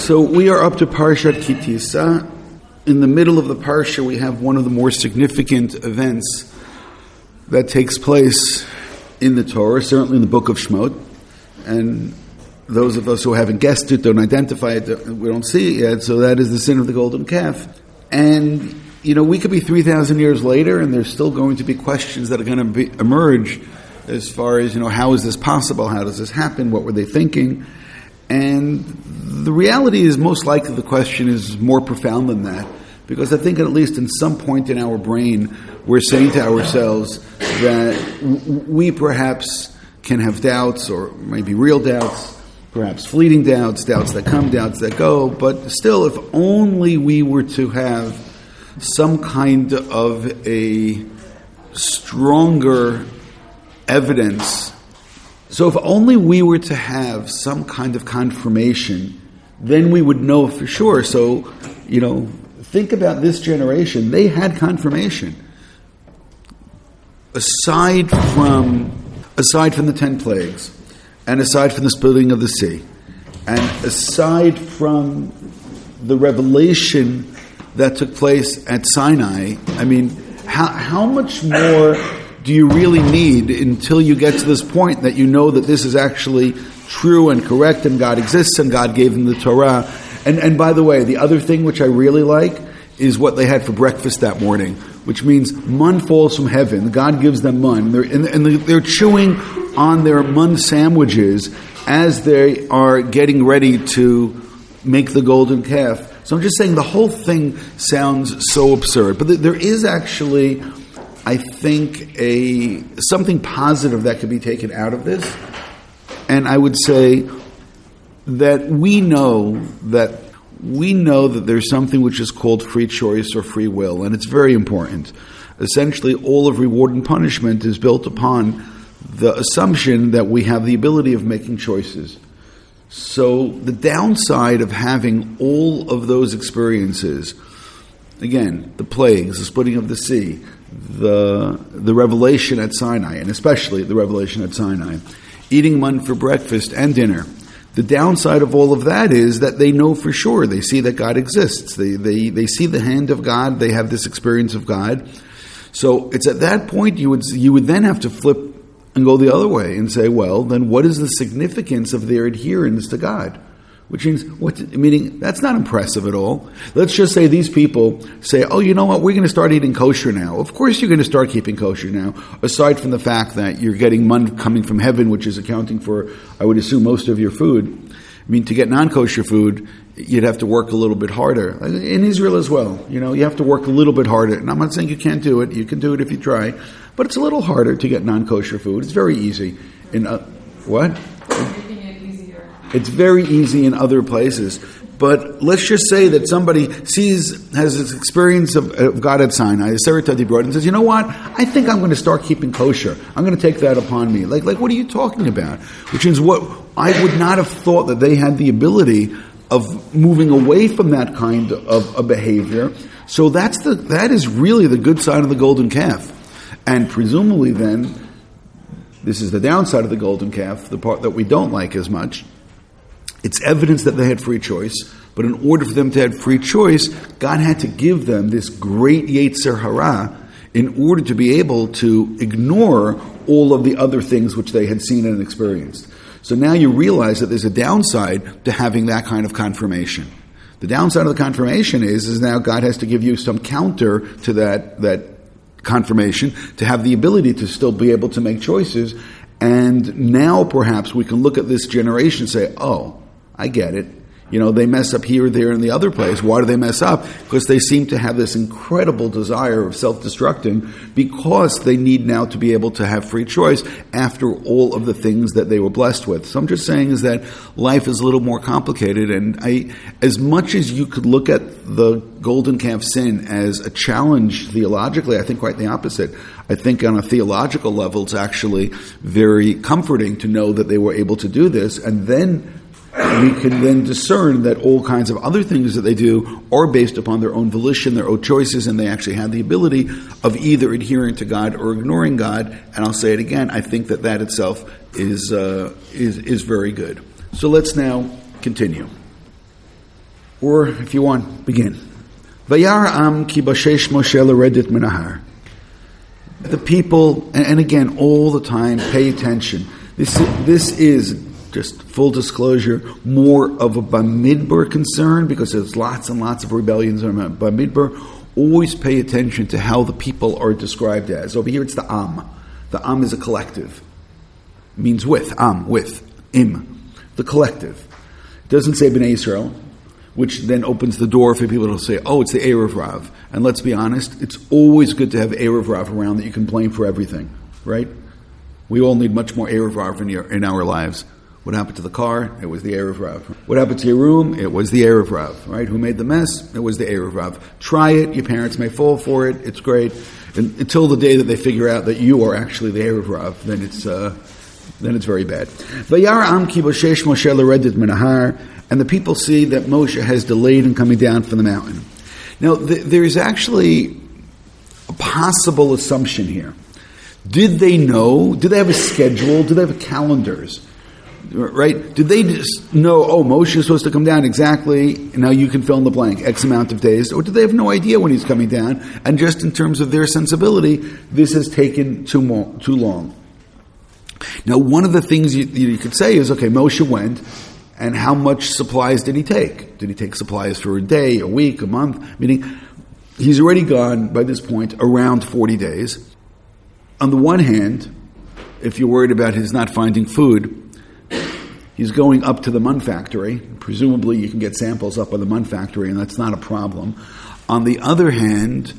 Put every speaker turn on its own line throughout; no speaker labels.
So we are up to Parshat Ki Tisa. In the middle of the Parsha, we have one of the more significant events that takes place in the Torah, certainly in the book of Shemot. And those of us who haven't guessed it, don't identify it, we don't see it yet. So that is the sin of the golden calf. And, you know, we could be 3,000 years later and there's still going to be questions that are going to be, emerge as far as, you know, how is this possible? How does this happen? What were they thinking? And the reality is, most likely, the question is more profound than that. Because I think, at least in some point in our brain, we're saying to ourselves that we perhaps can have doubts, or maybe real doubts, perhaps fleeting doubts, doubts that come, doubts that go. But still, if only we were to have some kind of a stronger evidence so if only we were to have some kind of confirmation, then we would know for sure. So, you know, think about this generation. They had confirmation. Aside from aside from the ten plagues, and aside from the splitting of the sea, and aside from the revelation that took place at Sinai, I mean, how, how much more do you really need until you get to this point that you know that this is actually true and correct and God exists and God gave them the Torah? And, and by the way, the other thing which I really like is what they had for breakfast that morning, which means mun falls from heaven. God gives them mun. They're, and, and they're chewing on their mun sandwiches as they are getting ready to make the golden calf. So I'm just saying the whole thing sounds so absurd. But there is actually I think a something positive that could be taken out of this, and I would say that we know that we know that there's something which is called free choice or free will, and it's very important. Essentially, all of reward and punishment is built upon the assumption that we have the ability of making choices. So, the downside of having all of those experiences, again, the plagues, the splitting of the sea, the, the revelation at Sinai, and especially the revelation at Sinai, eating mun for breakfast and dinner. The downside of all of that is that they know for sure. They see that God exists. They, they, they see the hand of God. They have this experience of God. So it's at that point you would, you would then have to flip and go the other way and say, well, then what is the significance of their adherence to God? Which means, what, meaning, that's not impressive at all. Let's just say these people say, oh, you know what, we're going to start eating kosher now. Of course you're going to start keeping kosher now, aside from the fact that you're getting money coming from heaven, which is accounting for, I would assume, most of your food. I mean, to get non-kosher food, you'd have to work a little bit harder. In Israel as well, you know, you have to work a little bit harder. And I'm not saying you can't do it. You can do it if you try. But it's a little harder to get non-kosher food. It's very easy. In, uh, what? It's very easy in other places. But let's just say that somebody sees, has this experience of, of God at Sinai, Seratadi brought and says, you know what? I think I'm going to start keeping kosher. I'm going to take that upon me. Like, like, what are you talking about? Which is what I would not have thought that they had the ability of moving away from that kind of a behavior. So that's the, that is really the good side of the golden calf. And presumably then, this is the downside of the golden calf, the part that we don't like as much it's evidence that they had free choice, but in order for them to have free choice, God had to give them this great Yetzer Hara in order to be able to ignore all of the other things which they had seen and experienced. So now you realize that there's a downside to having that kind of confirmation. The downside of the confirmation is, is now God has to give you some counter to that, that confirmation to have the ability to still be able to make choices. And now perhaps we can look at this generation and say, oh, I get it. You know, they mess up here, there, and the other place. Why do they mess up? Because they seem to have this incredible desire of self destructing because they need now to be able to have free choice after all of the things that they were blessed with. So I'm just saying is that life is a little more complicated. And I, as much as you could look at the golden calf sin as a challenge theologically, I think quite the opposite. I think on a theological level, it's actually very comforting to know that they were able to do this. And then we can then discern that all kinds of other things that they do are based upon their own volition, their own choices, and they actually have the ability of either adhering to God or ignoring God. And I'll say it again: I think that that itself is uh, is is very good. So let's now continue. Or, if you want, begin. Moshe minahar. The people, and again, all the time, pay attention. This, this is just full disclosure, more of a Bamidbar concern because there's lots and lots of rebellions in Bamidbar. Always pay attention to how the people are described as. Over here, it's the Am. The Am is a collective. It means with, Am, with, Im. The collective. It doesn't say Bnei Israel, which then opens the door for people to say, oh, it's the Erev Rav. And let's be honest, it's always good to have Erev Rav around that you can blame for everything, right? We all need much more Erev Rav in, our lives. What happened to the car? It was the Erev Rav. What happened to your room? It was the Erev Rav, right? Who made the mess? It was the Erev Rav. Try it. Your parents may fall for it. It's great. And until the day that they figure out that you are actually the Erev Rav, then it's, uh, then it's very bad. And the people see that Moshe has delayed in coming down from the mountain. Now, th- there's actually a possible assumption here. Did they know? Did they have a schedule? Did they have calendars? Right? Did they just know, oh, Moshe is supposed to come down exactly, now you can fill in the blank, X amount of days? Or did they have no idea when he's coming down? And just in terms of their sensibility, this has taken too, more, too long. Now, one of the things you, you could say is, okay, Moshe went, and how much supplies did he take? Did he take supplies for a day, a week, a month? Meaning, he's already gone, by this point, around 40 days. On the one hand, if you're worried about his not finding food, He's going up to the Mun factory. Presumably, you can get samples up at the Mun factory, and that's not a problem. On the other hand,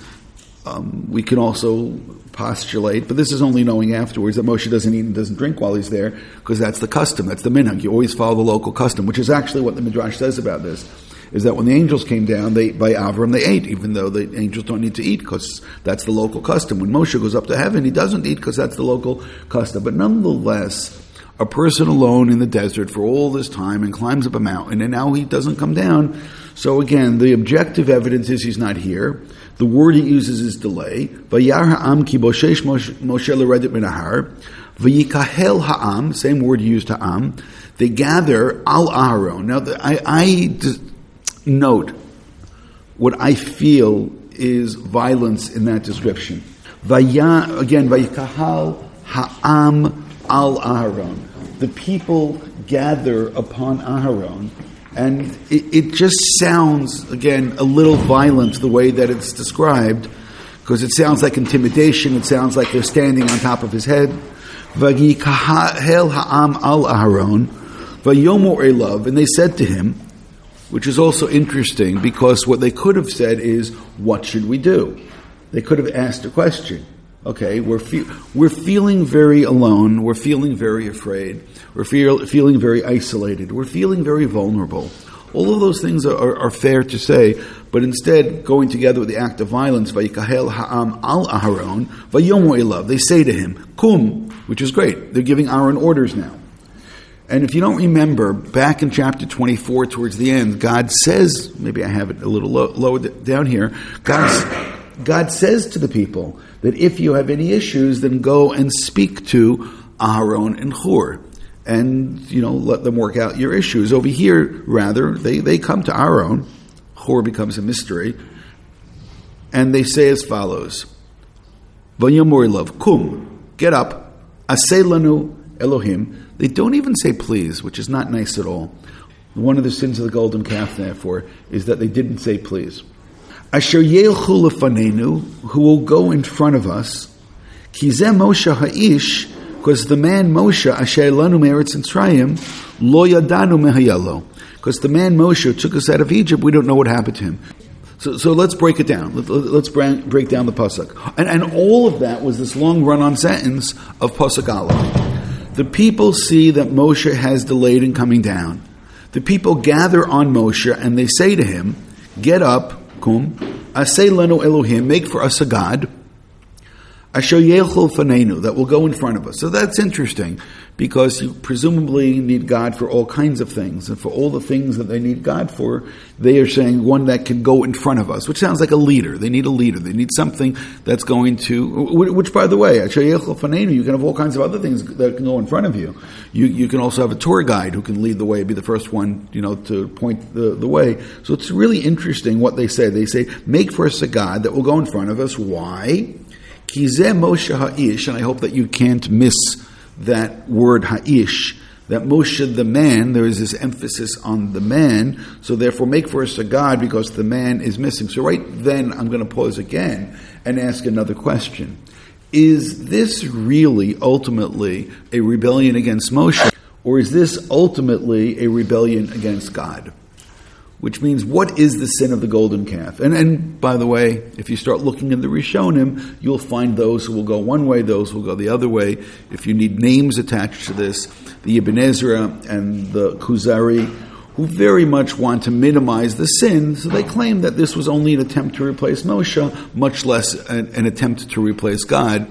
um, we can also postulate, but this is only knowing afterwards that Moshe doesn't eat and doesn't drink while he's there, because that's the custom. That's the minhag. You always follow the local custom, which is actually what the midrash says about this. Is that when the angels came down, they by Avram they ate, even though the angels don't need to eat because that's the local custom. When Moshe goes up to heaven, he doesn't eat because that's the local custom. But nonetheless, a person alone in the desert for all this time and climbs up a mountain and now he doesn't come down. So again, the objective evidence is he's not here. The word he uses is delay. Ha'am ki boshesh ha'am, same word used ha'am. They gather al Aharon. Now, I, I note what I feel is violence in that description. Vaya, again, vayikahal ha'am al Aharon the people gather upon Aharon, and it, it, just sounds, again, a little violent the way that it's described, because it sounds like intimidation, it sounds like they're standing on top of his head. Ha'am al Aharon, vayomu elav, and they said to him, which is also interesting because what they could have said is, what should we do? They could have asked a question. Okay, we're, fe- we're feeling very alone. We're feeling very afraid. We're feel- feeling very isolated. We're feeling very vulnerable. All of those things are, are, are, fair to say, but instead, going together with the act of violence, Vayikahel Ha'am al Aharon, Vayomu they say to him, Kum, which is great. They're giving Aaron orders now. And if you don't remember, back in chapter 24, towards the end, God says, maybe I have it a little low, low down here, God, God says to the people that if you have any issues, then go and speak to Aharon and Hur and you know let them work out your issues. Over here, rather, they, they come to Aaron. Hur becomes a mystery, and they say as follows: love, kum, get up, aselanu Elohim. They don't even say please, which is not nice at all. One of the sins of the golden calf, therefore, is that they didn't say please. Asher yelchu lefanenu, who will go in front of us. Kizem Moshe ha'ish, because the man Moshe asher lanu meretz Mitzrayim lo yadanu mehayalo. Because the man Moshe took us out of Egypt, we don't know what happened to him. So, so let's break it down. Let, us break down the pasuk, and, and all of that was this long run-on sentence of pasuk aleph. The people see that Moshe has delayed in coming down. The people gather on Moshe and they say to him, "Get up, kum, asay lenu Elohim, make for us a god, Asher Fanenu, that will go in front of us. So that's interesting because you presumably need God for all kinds of things. And for all the things that they need God for, they are saying one that can go in front of us, which sounds like a leader. They need a leader. They need something that's going to, which by the way, Asher Fanenu, you can have all kinds of other things that can go in front of you. You, you can also have a tour guide who can lead the way, be the first one, you know, to point the, the way. So it's really interesting what they say. They say, make for us a God that will go in front of us. Why? Kizeh Moshe Ha'ish, and I hope that you can't miss that word Ha'ish, that Moshe the man, there is this emphasis on the man, so therefore make for us a God because the man is missing. So right then I'm going to pause again and ask another question. Is this really ultimately a rebellion against Moshe, or is this ultimately a rebellion against God? Which means what is the sin of the golden calf? And, and by the way, if you start looking in the Rishonim, you'll find those who will go one way, those who will go the other way. If you need names attached to this, the Ibn Ezra and the Kuzari, who very much want to minimize the sin, so they claim that this was only an attempt to replace Moshe, much less an, an attempt to replace God.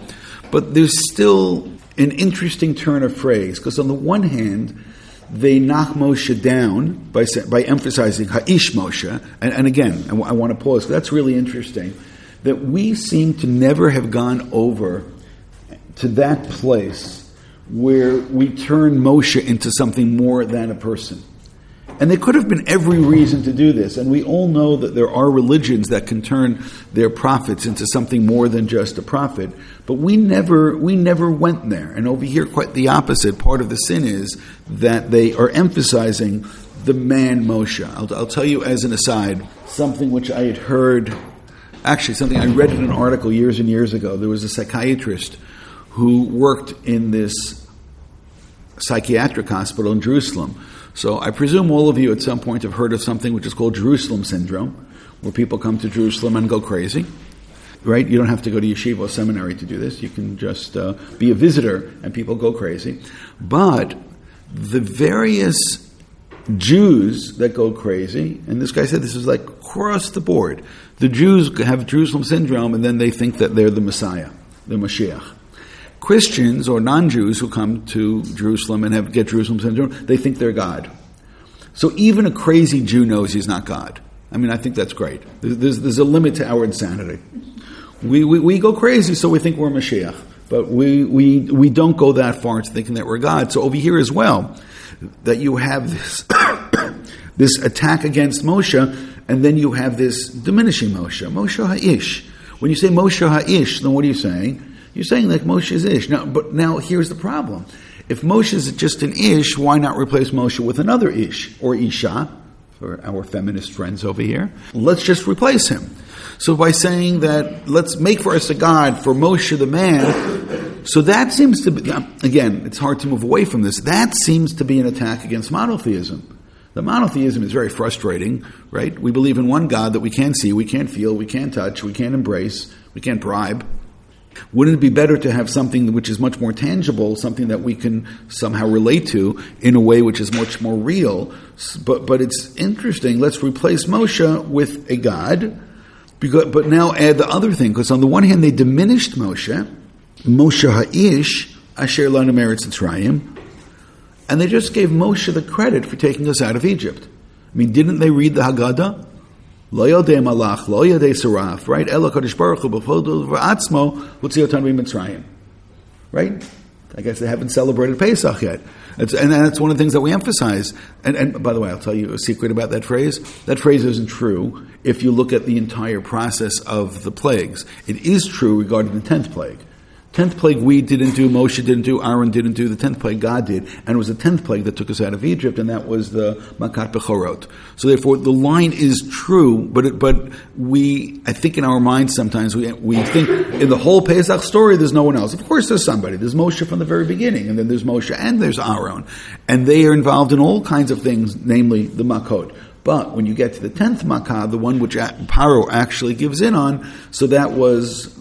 But there's still an interesting turn of phrase, because on the one hand, they knock Moshe down by, by emphasizing Ha'ish Moshe. And, and again, I, w- I want to pause, that's really interesting, that we seem to never have gone over to that place where we turn Moshe into something more than a person. And there could have been every reason to do this. And we all know that there are religions that can turn their prophets into something more than just a prophet. But we never, we never went there. And over here, quite the opposite. Part of the sin is that they are emphasizing the man Moshe. I'll, I'll tell you as an aside something which I had heard, actually, something I read in an article years and years ago. There was a psychiatrist who worked in this psychiatric hospital in Jerusalem so I presume all of you at some point have heard of something which is called Jerusalem syndrome, where people come to Jerusalem and go crazy. Right? You don't have to go to yeshiva or seminary to do this. You can just uh, be a visitor and people go crazy. But the various Jews that go crazy, and this guy said this is like across the board. The Jews have Jerusalem syndrome and then they think that they're the Messiah, the Mashiach. Christians or non-Jews who come to Jerusalem and have get Jerusalem syndrome, they think they're God. So even a crazy Jew knows he's not God. I mean, I think that's great. There's, there's a limit to our insanity. We, we, we go crazy, so we think we're Mashiach. But we, we, we don't go that far into thinking that we're God. So over here as well, that you have this, this attack against Moshe, and then you have this diminishing Moshe. Moshe Ha'ish. When you say Moshe Ha'ish, then what are you saying? You're saying like Moshe is Ish. Now, but now here's the problem. If Moshe is just an Ish, why not replace Moshe with another Ish or Isha? For our feminist friends over here, let's just replace him. So by saying that, let's make for us a God for Moshe the man, so that seems to be, again, it's hard to move away from this. That seems to be an attack against monotheism. The monotheism is very frustrating, right? We believe in one God that we can't see, we can't feel, we can't touch, we can't embrace, we can't bribe. Wouldn't it be better to have something which is much more tangible, something that we can somehow relate to in a way which is much more real? But, but it's interesting. Let's replace Moshe with a God, because, but now add the other thing, because on the one hand they diminished Moshe, Moshe Ha'ish, Asher Lanu Meretz Mitzrayim, and they just gave Moshe the credit for taking us out of Egypt. I mean, didn't they read the Haggadah? Lo yodei malach, lo yodei saraf, right? Elo kodesh baruch hu b'fodu v'atzmo hutziotan Mitzrayim. Right? I guess they haven't celebrated Pesach yet. It's, and that's one of the things that we emphasize. And, and, by the way, I'll tell you a secret about that phrase. That phrase isn't true if you look at the entire process of the plagues. It is true regarding the tenth plague. Tenth plague we didn't do, Moshe didn't do, Aaron didn't do. The tenth plague God did, and it was the tenth plague that took us out of Egypt, and that was the Makat Bechorot. So therefore, the line is true, but it, but we, I think in our minds sometimes we we think in the whole Pesach story there's no one else. Of course, there's somebody. There's Moshe from the very beginning, and then there's Moshe and there's Aaron, and they are involved in all kinds of things, namely the Makot. But when you get to the tenth Makkah, the one which Paro actually gives in on, so that was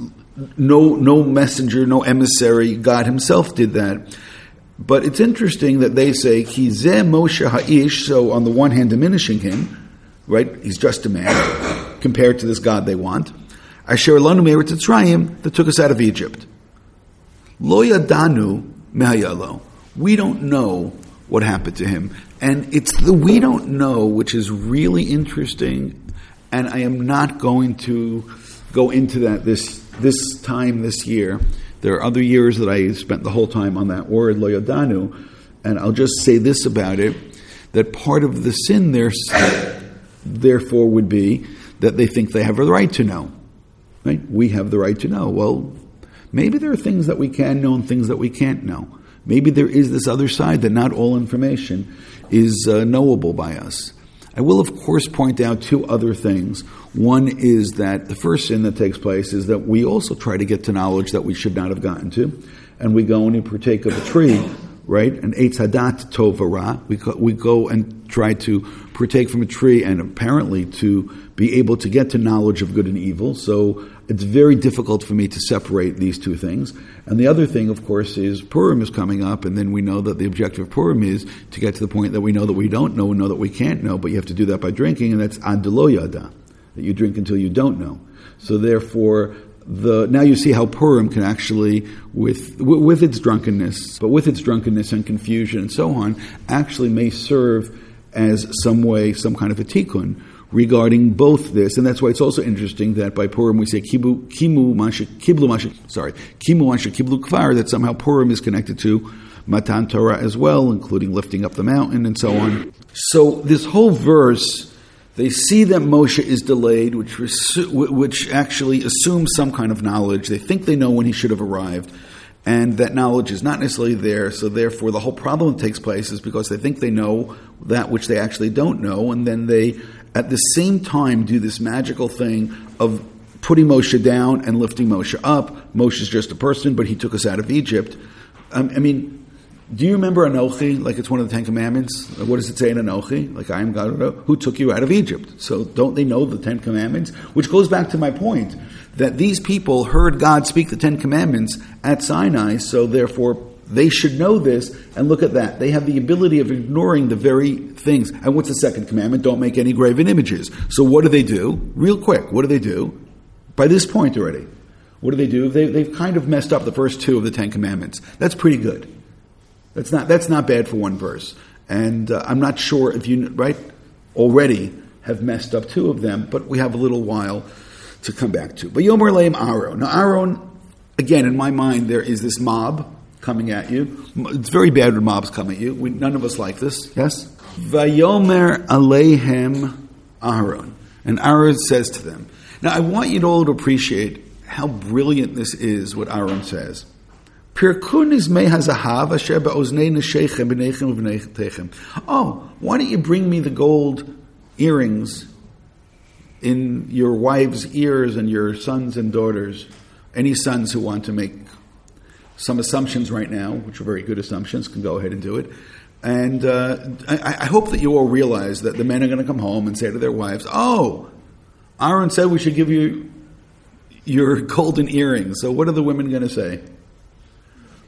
no, no messenger, no emissary. God Himself did that. But it's interesting that they say Kizeh Moshe Ha'ish. So on the one hand, diminishing him, right? He's just a man compared to this God they want. Asher lanu me'eretz Mitzrayim, that took us out of Egypt. Lo yadanu me'ayalo. We don't know what happened to him. And it's the we don't know which is really interesting, and I am not going to go into that this this time this year. There are other years that I spent the whole time on that word loyodanu, and I'll just say this about it: that part of the sin there, therefore, would be that they think they have a right to know. Right? We have the right to know. Well, maybe there are things that we can know and things that we can't know. Maybe there is this other side that not all information is uh, knowable by us. I will, of course, point out two other things. One is that the first sin that takes place is that we also try to get to knowledge that we should not have gotten to, and we go and we partake of a tree, right? An eitz hadat tovara. We go, we go and try to partake from a tree, and apparently to be able to get to knowledge of good and evil. So it's very difficult for me to separate these two things. And the other thing, of course, is Purim is coming up, and then we know that the objective of Purim is to get to the point that we know that we don't know and know that we can't know, but you have to do that by drinking, and that's adelo that you drink until you don't know. So therefore, the, now you see how Purim can actually, with, with its drunkenness, but with its drunkenness and confusion and so on, actually may serve as some way, some kind of a tikkun regarding both this, and that's why it's also interesting that by Purim we say kibu, kimu masha, kiblu masha, sorry, kimu masha kiblu kvar, that somehow Purim is connected to Matan Torah as well, including lifting up the mountain and so on. So this whole verse, they see that Moshe is delayed, which, which actually assumes some kind of knowledge. They think they know when he should have arrived and that knowledge is not necessarily there. So therefore, the whole problem that takes place is because they think they know that which they actually don't know, and then they at the same time do this magical thing of putting Moshe down and lifting Moshe up. Moshe is just a person, but he took us out of Egypt. Um, I mean, do you remember Anochi? Like it's one of the Ten Commandments. What does it say in Anochi? Like I am God who took you out of Egypt. So don't they know the Ten Commandments? Which goes back to my point that these people heard God speak the Ten Commandments at Sinai. So therefore, they should know this, and look at that. They have the ability of ignoring the very things. And what's the second commandment? Don't make any graven images. So what do they do? Real quick, what do they do? By this point already, what do they do? They, they've kind of messed up the first two of the Ten Commandments. That's pretty good. That's not, that's not bad for one verse. And uh, I'm not sure if you, right, already have messed up two of them, but we have a little while to come back to. But Yomer Leim Aaron. Now, Aaron, again, in my mind, there is this mob coming at you. It's very bad when mobs come at you. We, none of us like this. Yes? Vayomer Alehem Aaron. And Aaron says to them. Now, I want you all to appreciate how brilliant this is, what Aaron says. Oh, why don't you bring me the gold earrings in your wives' ears and your sons and daughters? Any sons who want to make some assumptions right now, which are very good assumptions, can go ahead and do it. And uh, I, I, hope that you all realize that the men are going to come home and say to their wives, "Oh, Aaron said we should give you your golden earrings." So what are the women going to say?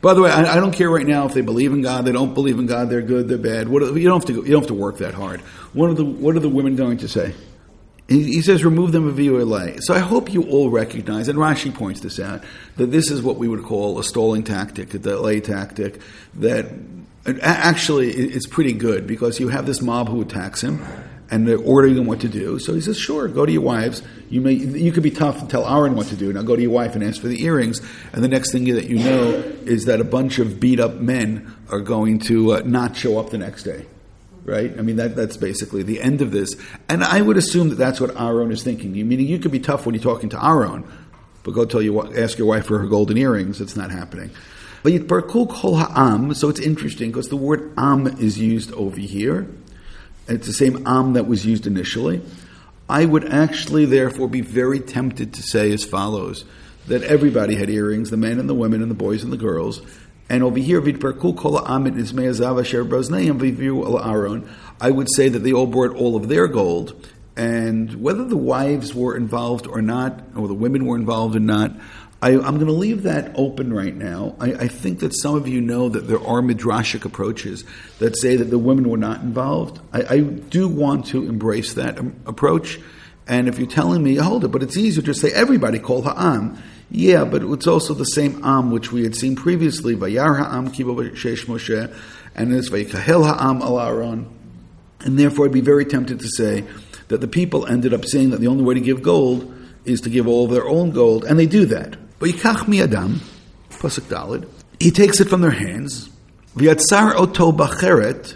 By the way, I, I, don't care right now if they believe in God, they don't believe in God, they're good, they're bad. What, you don't have to. You don't have to work that hard. What are the What are the women going to say? He says, remove them of VULA. So I hope you all recognize, and Rashi points this out, that this is what we would call a stalling tactic, a delay tactic, that actually it's pretty good because you have this mob who attacks him and they're ordering him what to do. So he says, sure, go to your wives. You may, you could be tough and tell Aaron what to do. Now go to your wife and ask for the earrings. And the next thing that you know is that a bunch of beat up men are going to uh, not show up the next day right? I mean, that, that's basically the end of this. And I would assume that that's what Aaron is thinking. Meaning, you could be tough when you're talking to Aaron, but go tell you, ask your wife for her golden earrings. It's not happening. But Yitbarkul Kol Ha'am, so it's interesting because the word Am is used over here. It's the same Am that was used initially. I would actually, therefore, be very tempted to say as follows that everybody had earrings, the men and the women and the boys and the girls, and over here. I would say that they all brought all of their gold, and whether the wives were involved or not, or the women were involved or not, I, am going to leave that open right now. I, I, think that some of you know that there are midrashic approaches that say that the women were not involved. I, I do want to embrace that um, approach And if you're telling me, hold it, but it's easier to say everybody call Ha'am. Yeah, but it's also the same Am which we had seen previously. Vayar Ha'am kibo shesh Moshe, and it's Vayikahel Ha'am al Aaron. And therefore, I'd be very tempted to say that the people ended up saying that the only way to give gold is to give all their own gold, and they do that. But Yikach mi Adam, pasuk dalid, he takes it from their hands. V'yatzar oto bacheret,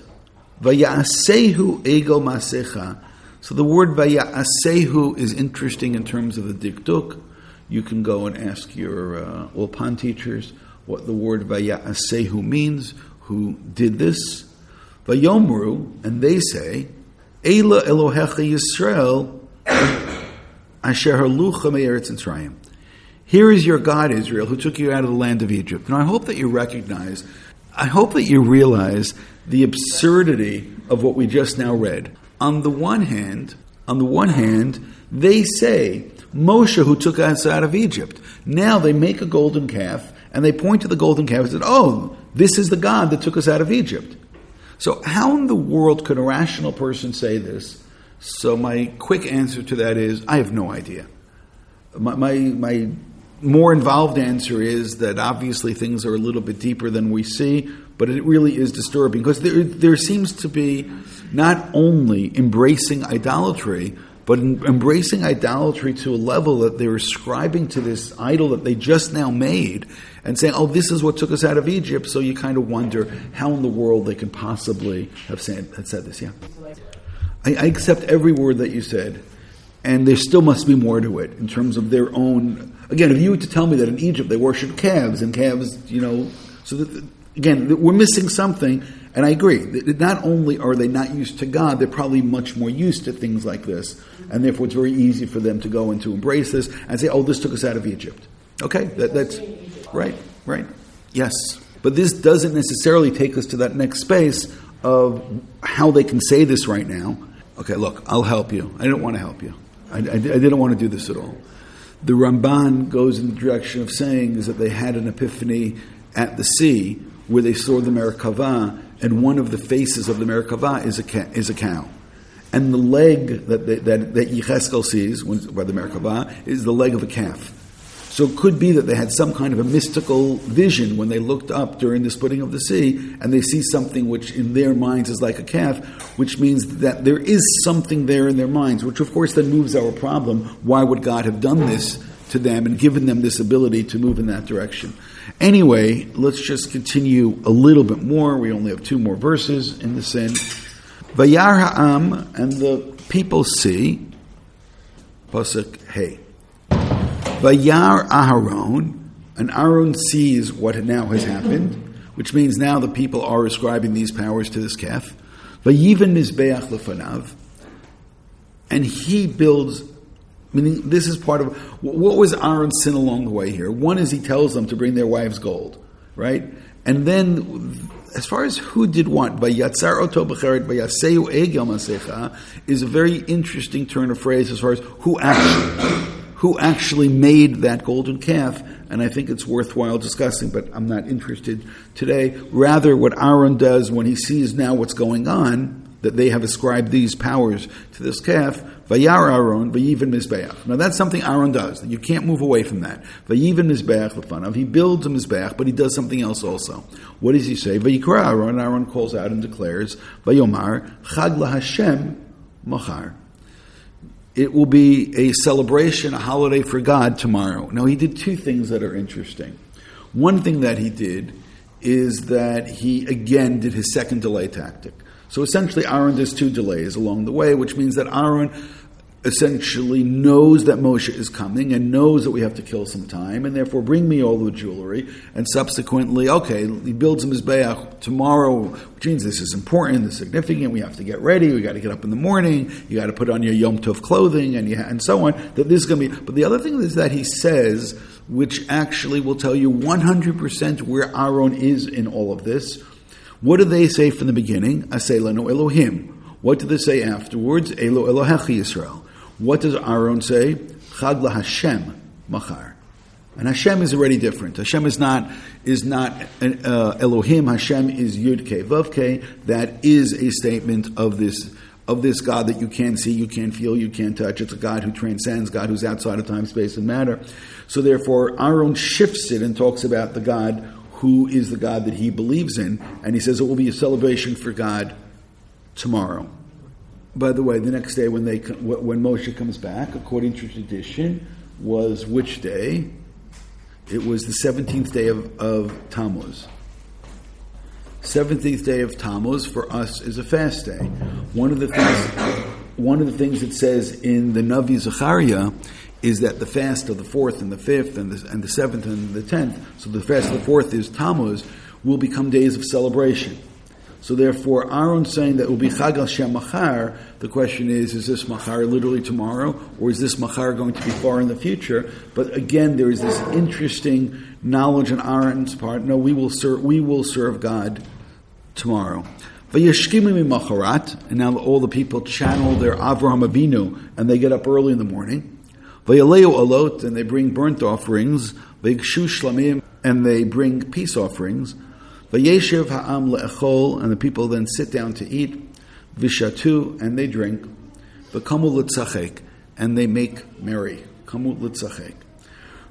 v'ya'asehu egel masecha. So the word v'ya'asehu is interesting in terms of the dikduk. You can go and ask your uh, Ulpan teachers what the word v'ya'asehu means, who did this. Vayomru, and they say, Ela Elohecha Yisrael, Asher Halucha Me'eretz Mitzrayim. Here is your God, Israel, who took you out of the land of Egypt. And I hope that you recognize, I hope that you realize the absurdity of what we just now read. On the one hand, on the one hand, they say Moshe who took us out of Egypt. Now they make a golden calf and they point to the golden calf and said, "Oh, this is the God that took us out of Egypt." So, how in the world could a rational person say this? So, my quick answer to that is I have no idea. My, my, my, more involved answer is that obviously things are a little bit deeper than we see, but it really is disturbing because there, there seems to be not only embracing idolatry, but embracing idolatry to a level that they're ascribing to this idol that they just now made and saying, oh, this is what took us out of Egypt. So you kind of wonder how in the world they can possibly have said, have said this. Yeah. I, I accept every word that you said, and there still must be more to it in terms of their own. Again, if you were to tell me that in Egypt they worship calves and calves, you know, so that, again, we're missing something. And I agree. Not only are they not used to God, they're probably much more used to things like this. And therefore, it's very easy for them to go and to embrace this and say, oh, this took us out of Egypt. Okay? That, that's right, right. Yes. But this doesn't necessarily take us to that next space of how they can say this right now. Okay, look, I'll help you. I don't want to help you. I, I, I didn't want to do this at all. The Ramban goes in the direction of saying is that they had an epiphany at the sea where they saw the Merkava and one of the faces of the Merkava is a, ca- is a cow. And the leg that, that, that Yechezkel sees by the Merkava is the leg of a calf. So it could be that they had some kind of a mystical vision when they looked up during the splitting of the sea and they see something which in their minds is like a calf, which means that there is something there in their minds, which of course then moves our problem. Why would God have done this to them and given them this ability to move in that direction? Anyway, let's just continue a little bit more. We only have two more verses in the sin. Vayar ha'am, and the people see, Pasuk Hey. Vayar Aharon, and Aaron sees what now has happened, which means now the people are ascribing these powers to this calf. Vayiven Mizbeach Lefanav, and he builds Meaning, this is part of what was Aaron's sin along the way here. One is he tells them to bring their wives gold, right? And then, as far as who did what, "Vayatzar oto b'cheret vayaseu egel masecha," is a very interesting turn of phrase as far as who actually who actually made that golden calf. And I think it's worthwhile discussing, but I'm not interested today. Rather, what Aaron does when he sees now what's going on, that they have ascribed these powers to this calf, Vayar Aaron, Vayivan Mizbeach. Now that's something Aaron does. You can't move away from that. Vayivan Mizbeach Lefanav. He builds a Mizbeach, but he does something else also. What does he say? Vayikra Aaron. Aaron calls out and declares, Vayomar, Chag Hashem Machar. It will be a celebration, a holiday for God tomorrow. Now he did two things that are interesting. One thing that he did is that he again did his second delay tactic. So essentially, Aaron does two delays along the way, which means that Aaron essentially knows that Moshe is coming and knows that we have to kill some time, and therefore bring me all the jewelry. And subsequently, okay, he builds him his bayach tomorrow, which means this is important, this is significant. We have to get ready. We got to get up in the morning. You got to put on your Yom Tov clothing, and you, and so on. That this is going to be. But the other thing is that he says, which actually will tell you 100% where Aaron is in all of this what do they say from the beginning? I Aselanu Elohim. What do they say afterwards? Elo Elohechi Yisrael. What does Aaron say? Chag Hashem Machar. And Hashem is already different. Hashem is not is not uh, Elohim. Hashem is Yud Ke Vav Ke. That is a statement of this of this God that you can't see, you can't feel, you can't touch. It's a God who transcends, God who's outside of time, space, and matter. So therefore, Aaron shifts it and talks about the God who is the God that he believes in, and he says it will be a celebration for God tomorrow. By the way, the next day when they when Moshe comes back, according to tradition, was which day? It was the seventeenth day of, of Tammuz. Seventeenth day of Tammuz for us is a fast day. One of the things, one of the things it says in the Navi Zechariah is that the fast of the fourth and the fifth and the, and the seventh and the tenth, so the fast of the fourth is Tammuz, will become days of celebration. So therefore, Aaron saying that it will be Chag the question is, is this Machar literally tomorrow, or is this Machar going to be far in the future? But again, there is this interesting knowledge on Aaron's part. No, we will serve, we will serve God tomorrow. And now all the people channel their Avraham Avinu, and they get up early in the morning. alot, and they bring burnt offerings. shlamim, and they bring peace offerings. Vayeshev ha'am le'echol, and the people then sit down to eat. Vishatu, and they drink. V'kamu l'tzachek, and they make merry. Kamu l'tzachek.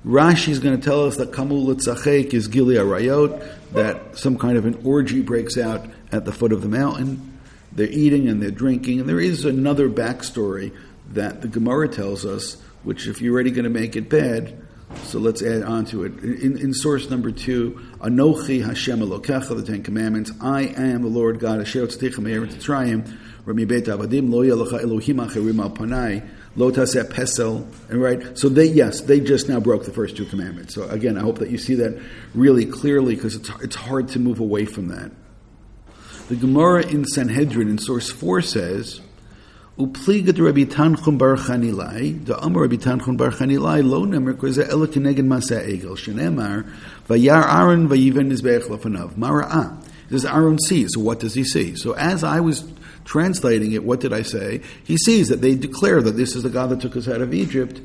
Rashi is going to tell us that Kamul Tzachek is Gilui Arayot, that some kind of an orgy breaks out at the foot of the mountain. They're eating and they're drinking. And there is another backstory that the Gemara tells us, which if you're already going to make it bad, so let's add on to it. In, in source number two, Anochi Hashem Elokecha, the Ten Commandments, I am the Lord God, Asher Tzticha Me'er Tzrayim, Rami Beit Avadim, Lo Yalacha Elohim Acherim Al Panai, Lotas et pesel, and right. So they yes, they just now broke the first two commandments. So again, I hope that you see that really clearly because it's it's hard to move away from that. The Gemara in Sanhedrin in source four says. Upligad Rabbi Tanchum Bar Chanilai, the Amar Rabbi Tanchum Bar Chanilai, lo nemer koze ela keneged masa egel, shenemar, vayar Aaron vayiven mizbeach lafanav, mara'ah. Does Aaron see? So what does he see? So as I was translating it, what did I say? He sees that they declare that this is the God that took us out of Egypt.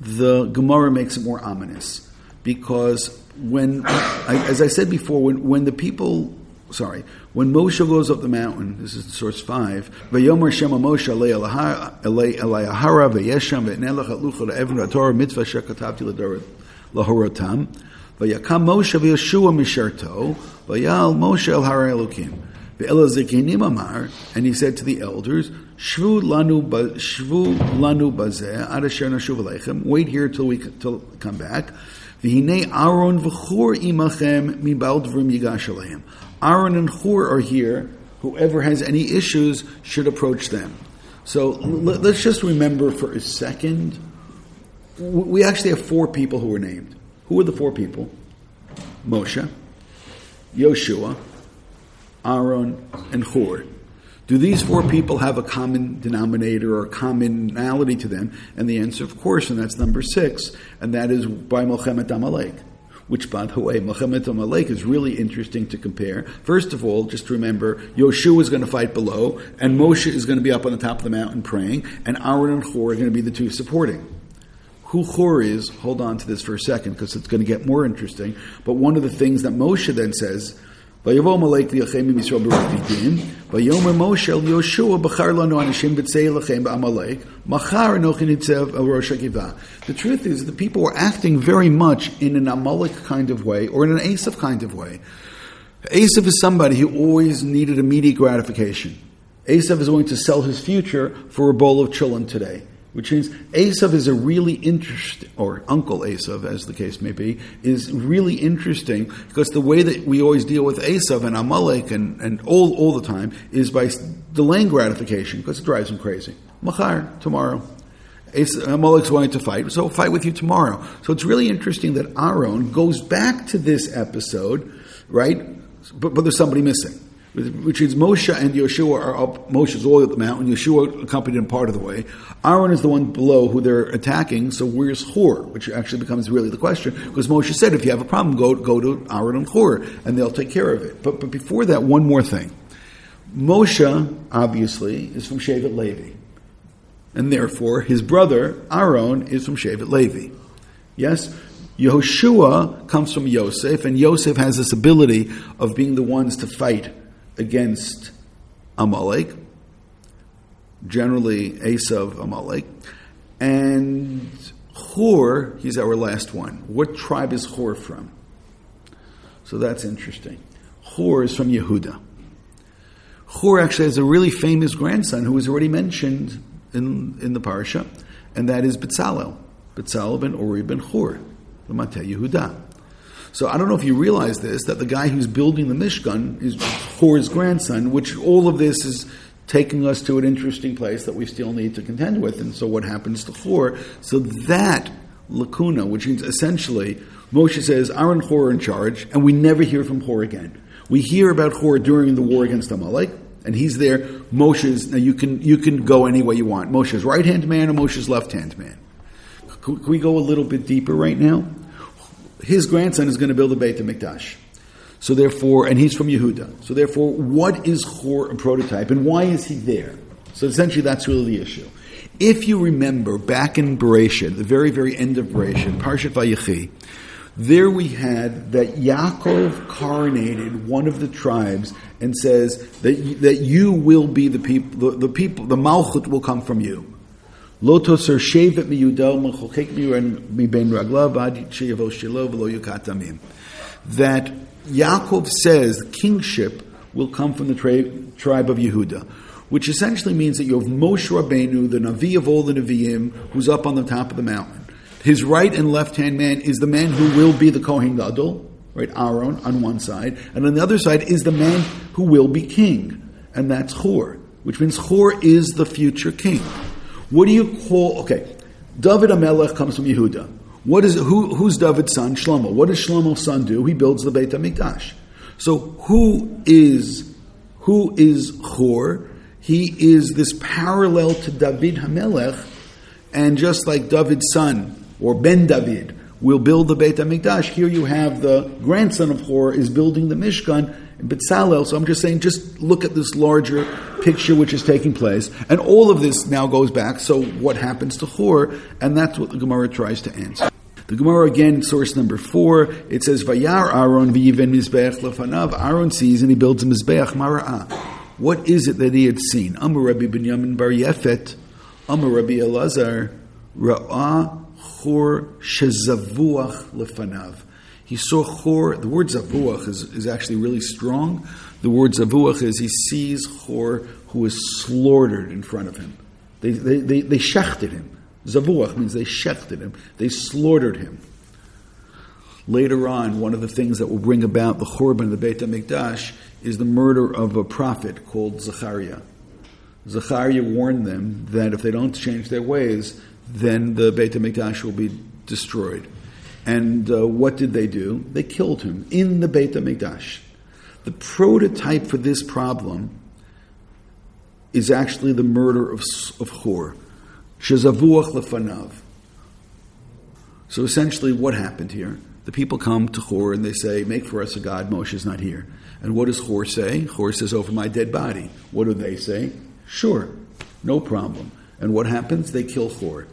The Gemara makes it more ominous because when, as I said before, when, when the people, sorry, when Moshe goes up the mountain, this is source five, Vayomer Shema Moshe Elayahara Vayesham Ve'nelach Atlucha Evin Torah Mitzvah Shekatavti Lahorotam Vayakam Moshe V'Yeshua Misharto Vayal Moshe El Har Elokim. And he said to the elders, Shvu lanu, shvu lanu bazeh, adasher nashuv aleichem, wait here till we till come back. Aaron and Chur are here. Whoever has any issues should approach them. So let's just remember for a second, we actually have four people who were named. Who are the four people? Moshe, Yoshua, Aaron, and Hur. Do these four people have a common denominator or commonality to them? And the answer, of course, and that's number six, and that is by Melchemet Amalek. Which, by the way, Melchemet Amalek is really interesting to compare. First of all, just remember, Yoshua is going to fight below, and Moshe is going to be up on the top of the mountain praying, and Aaron and Hur are going to be the two supporting. Who Hur is, hold on to this for a second, because it's going to get more interesting. But one of the things that Moshe then says, ויבוא עמלק להילחם עם ישראל ברפידים, ויאמר משה אל יהושע בחר לנו אנשים בצא לכם בעמלק, מחר אנוכי ניצב על ראש הגבעה. The truth is, the people were acting very much in an Amalek kind of way, or in an Esav kind of way. Esav is somebody who always needed immediate gratification. Esav is willing to sell his future for a bowl of chillin today which means Esav is a really interesting, or Uncle Esav, as the case may be, is really interesting because the way that we always deal with Esav and Amalek and, and all, all the time is by delaying gratification because it drives him crazy. Machar, tomorrow. Amalek's wanting to fight, so I'll fight with you tomorrow. So it's really interesting that Aaron goes back to this episode, right? But, but there's somebody missing which is Moshe and Yeshua are up. Moshe's all at the mountain. Yeshua accompanied him part of the way. Aaron is the one below who they're attacking. So where's Hur? Which actually becomes really the question because Moshe said, if you have a problem, go go to Aaron and Hur, and they'll take care of it. But but before that, one more thing. Moshe obviously is from Shevet Levi, and therefore his brother Aaron is from Shevet Levi. Yes, Yehoshua comes from Yosef, and Yosef has this ability of being the ones to fight against Amalek. generally Esav, Amalek. And Hur, he's our last one. What tribe is Hur from? So that's interesting. Hur is from Yehuda. Hur actually has a really famous grandson who was already mentioned in, in the parsha, and that is Betzalel. Betzalel ben Uri ben Hur, the Mate Yehuda. So I don't know if you realize this, that the guy who's building the Mishkan is Hur's grandson, which all of this is taking us to an interesting place that we still need to contend with. And so what happens to Hur? So that lacuna, which means essentially Moshe says, Aaron Hur in charge, and we never hear from Hur again. We hear about Hur during the war against Amalek, and he's there. Moshe's now you can you can go any way you want. Moshe's right hand man or Moshe's left hand man. Can we go a little bit deeper right now? His grandson is going to build a Beit HaMikdash. So therefore, and he's from Yehuda. So therefore, what is Hor a prototype, and why is he there? So essentially, that's really the issue. If you remember back in Bereshit, the very, very end of Bereshit, Parshat Vayechi, there we had that Yaakov coronated one of the tribes and says that, that you will be the people, the, the people, the Malchut will come from you. Miyudo mechokek miben raglav ad sheyavo shelo v'lo yukatamim. That Yaakov says kingship will come from the tri- tribe of Yehuda, which essentially means that you have Moshe Rabbeinu, the Navi of all the Naviim, who's up on the top of the mountain. His right and left hand man is the man who will be the Kohen Gadol, right, Aaron on one side, and on the other side is the man who will be king, and that's Hor, which means Hor is the future king. What do you call? Okay, David Amelech comes from Yehuda. What is who, who's David's son? Shlomo. What does Shlomo's son do? He builds the Beit Hamikdash. So who is who is Hor? He is this parallel to David Hamelech, and just like David's son or Ben David will build the Beit Hamikdash, here you have the grandson of Hor is building the Mishkan in Betzalel. So I'm just saying, just look at this larger picture which is taking place. And all of this now goes back. So what happens to Hor? And that's what the Gemara tries to answer. The Gemara again, source number four, it says, Vayar Aaron v'yiven mizbeach lefanav. Aaron sees and he builds a mizbeach mara'ah. What is it that he had seen? Amar Rabbi Binyamin Bar Yefet, Amar Rabbi Elazar, Ra'ah Hor shezavuach lefanav. He saw Hor, the word Zavuach is, is actually really strong. The word Zavuach is he sees Hor who was slaughtered in front of him. They, they, they, they shechted him. Zavuach means they shechted him, they slaughtered him. Later on, one of the things that will bring about the Churban, the Beit HaMikdash, is the murder of a prophet called Zechariah. Zechariah warned them that if they don't change their ways, then the Beit HaMikdash will be destroyed. And uh, what did they do? They killed him in the Beit HaMikdash. The prototype for this problem is actually the murder of, of Hor. Lefanav. So essentially, what happened here? The people come to Hor and they say, Make for us a God, Moshe's not here. And what does Hor say? Hor says, Over my dead body. What do they say? Sure, no problem. And what happens? They kill Hor.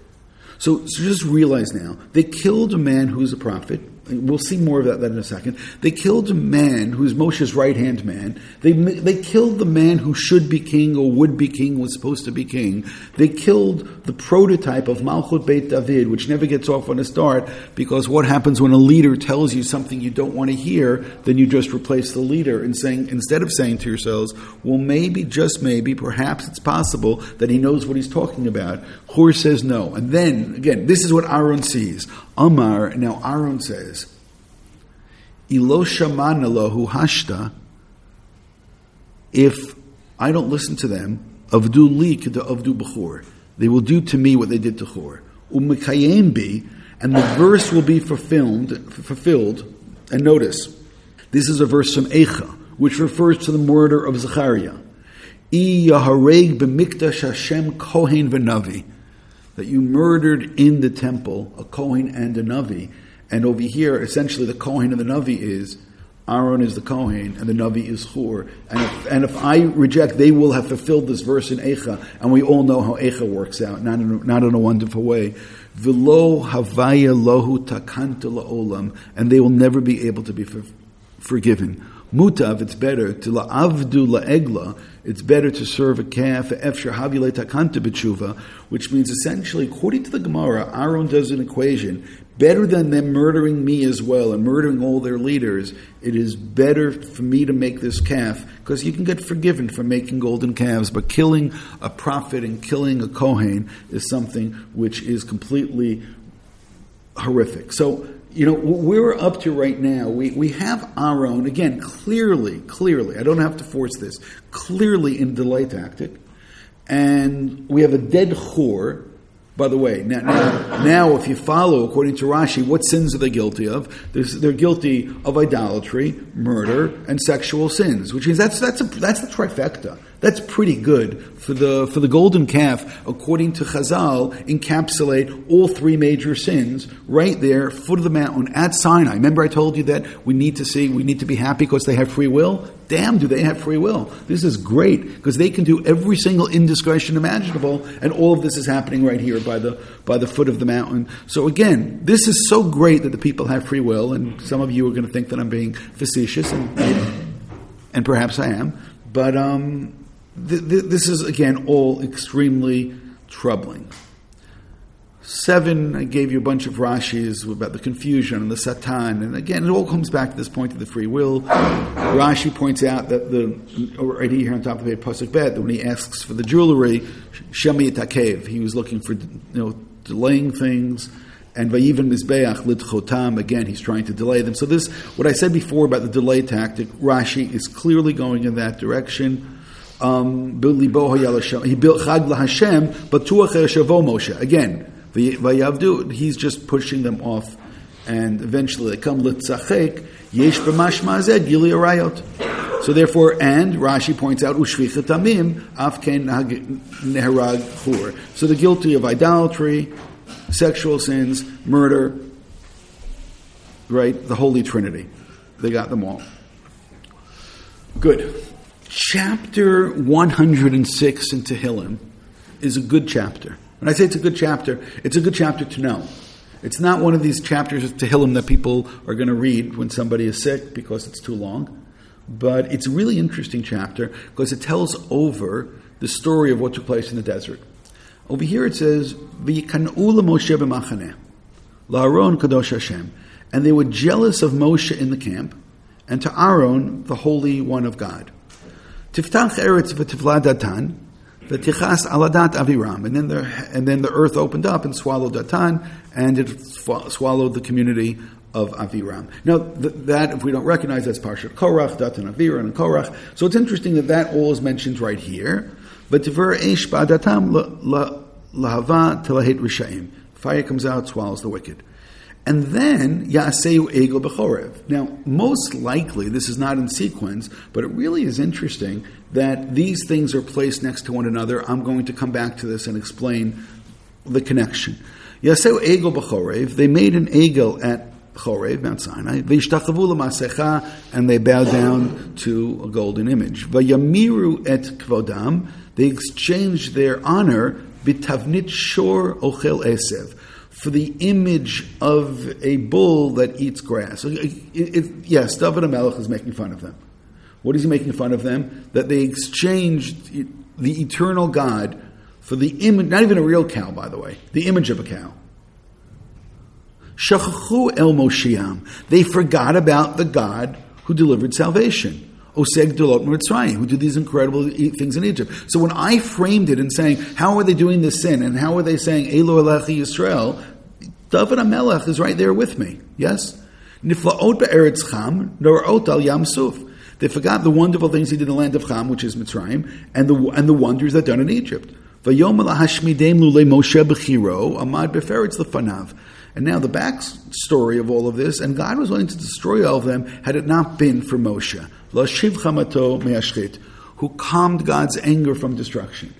So, so just realize now, they killed a man who's a prophet. We'll see more of that, in a second. They killed a man who's Moshe's right hand man. They, they killed the man who should be king or would be king, was supposed to be king. They killed the prototype of Malchut Beit David, which never gets off on a start, because what happens when a leader tells you something you don't want to hear, then you just replace the leader and saying, instead of saying to yourselves, well, maybe, just maybe, perhaps it's possible that he knows what he's talking about. Hor says no. And then, again, this is what Aaron sees. Amar, now Aaron says, hashta, if I don't listen to them, avdu li to avdu b'chor. They will do to me what they did to bi, and the verse will be fulfilled, fulfilled. And notice, this is a verse from Eicha, which refers to the murder of Zechariah. I yahareg b'mikdash Hashem kohen v'navi that you murdered in the temple a Kohen and a Navi. And over here, essentially, the Kohen and the Navi is Aaron is the Kohen and the Navi is Hur. And if, and if I reject, they will have fulfilled this verse in Eicha. And we all know how Eicha works out, not in, not in a wonderful way. V'lo havaya lohu takanta la'olam. And they will never be able to be for, forgiven. Mutav, it's better to la'avdu la'egla, it's better to serve a calf, efshar havile takanta b'tshuva, which means essentially, according to the Gemara, Aaron does an equation, better than them murdering me as well and murdering all their leaders, it is better for me to make this calf, because you can get forgiven for making golden calves, but killing a prophet and killing a Kohen is something which is completely horrific. So, you know, we're up to right now, we, we have our own, again, clearly, clearly, I don't have to force this, clearly in delay tactic, and we have a dead Hor by the way, now, now, now, if you follow, according to Rashi, what sins are they guilty of? They're guilty of idolatry, murder, and sexual sins, which means that's, that's, a, that's the trifecta. That's pretty good for the, for the golden calf, according to Chazal, encapsulate all three major sins right there, foot of the mountain at Sinai. Remember I told you that we need to see, we need to be happy because they have free will? Damn, do they have free will? This is great because they can do every single indiscretion imaginable, and all of this is happening right here by the, by the foot of the mountain. So again, this is so great that the people have free will, and some of you are going to think that I'm being facetious, and, and perhaps I am, but um, th- th- this is, again, all extremely troubling. Seven, I gave you a bunch of Rashis about the confusion and the Satan, and again, it all comes back to this point of the free will. Rashi points out that the right here on top of the pasuk bet that when he asks for the jewelry, Shemi Takev, he was looking for you know delaying things, and Vayivan Mizbeach Lidchotam, again, he's trying to delay them. So this, what I said before about the delay tactic, Rashi is clearly going in that direction um, he built Chag LaHashem, Batuach Shavo Moshe. Again, he's just pushing them off, and eventually they come Litzachek, Yesh B'mashma Zed, Gilui Arayot. So therefore, and Rashi points out, Ushvichet Amim, Afken Neherag Chur. So the guilty of idolatry, sexual sins, murder, right? The Holy Trinity. They got them all. Good. Chapter 106 in Tehillim is a good chapter. When I say it's a good chapter, it's a good chapter to know. It's not one of these chapters of Tehillim that people are going to read when somebody is sick because it's too long. But it's a really interesting chapter because it tells over the story of what took place in the desert. Over here it says, V'yikan'u Moshe b'machaneh, la'aron kadosh Hashem. And they were jealous of Moshe in the camp, and to Aaron, the Holy One of God. Tiftach eretz v'tivla datan, v'tichas aladat aviram. And then, the, and then the earth opened up and swallowed datan, and it swallowed the community of Aviram. Now, th- that, if we don't recognize, that's Parshat Korach, Datan Aviram, and Korach. So it's interesting that that all is mentioned right here. But Tiver Eish Ba'adatam Lahava Telahet Rishaim. Fire comes out, swallows the wicked. And then Yaseu Egel Bechorev. Now, most likely, this is not in sequence, but it really is interesting that these things are placed next to one another. I'm going to come back to this and explain the connection. Yaseu Egel Bechorev, they made an Egel at Chorev, Mount Sinai, Vishtachavu Masecha, and they bow down to a golden image. Vayamiru et Kvodam, they exchange their honor, Bitavnit Shor Ochel Esev for the image of a bull that eats grass. It, it, yes, David Amelech is making fun of them. What is he making fun of them? That they exchanged the eternal God for the image, not even a real cow, by the way, the image of a cow. Shachachu el Moshiam. They forgot about the God who delivered salvation. Oseg Delot Mitzrayim, who did these incredible things in Egypt. So when I framed it and saying, how are they doing this sin? And how are they saying, Elo Elechi Yisrael? David HaMelech is right there with me. Yes? Niflaot be'eretz cham, norot al yam suf. They forgot the wonderful things he did in the land of Cham, which is Mitzrayim, and the, and the wonders that done in Egypt. Vayom hashmidem lule Moshe b'chiro, amad beferetz lefanav. And now the back story of all of this, and God was willing to destroy all of them had it not been for Moshe, Lashiv chamato me'ashchit, who calmed God's anger from destruction.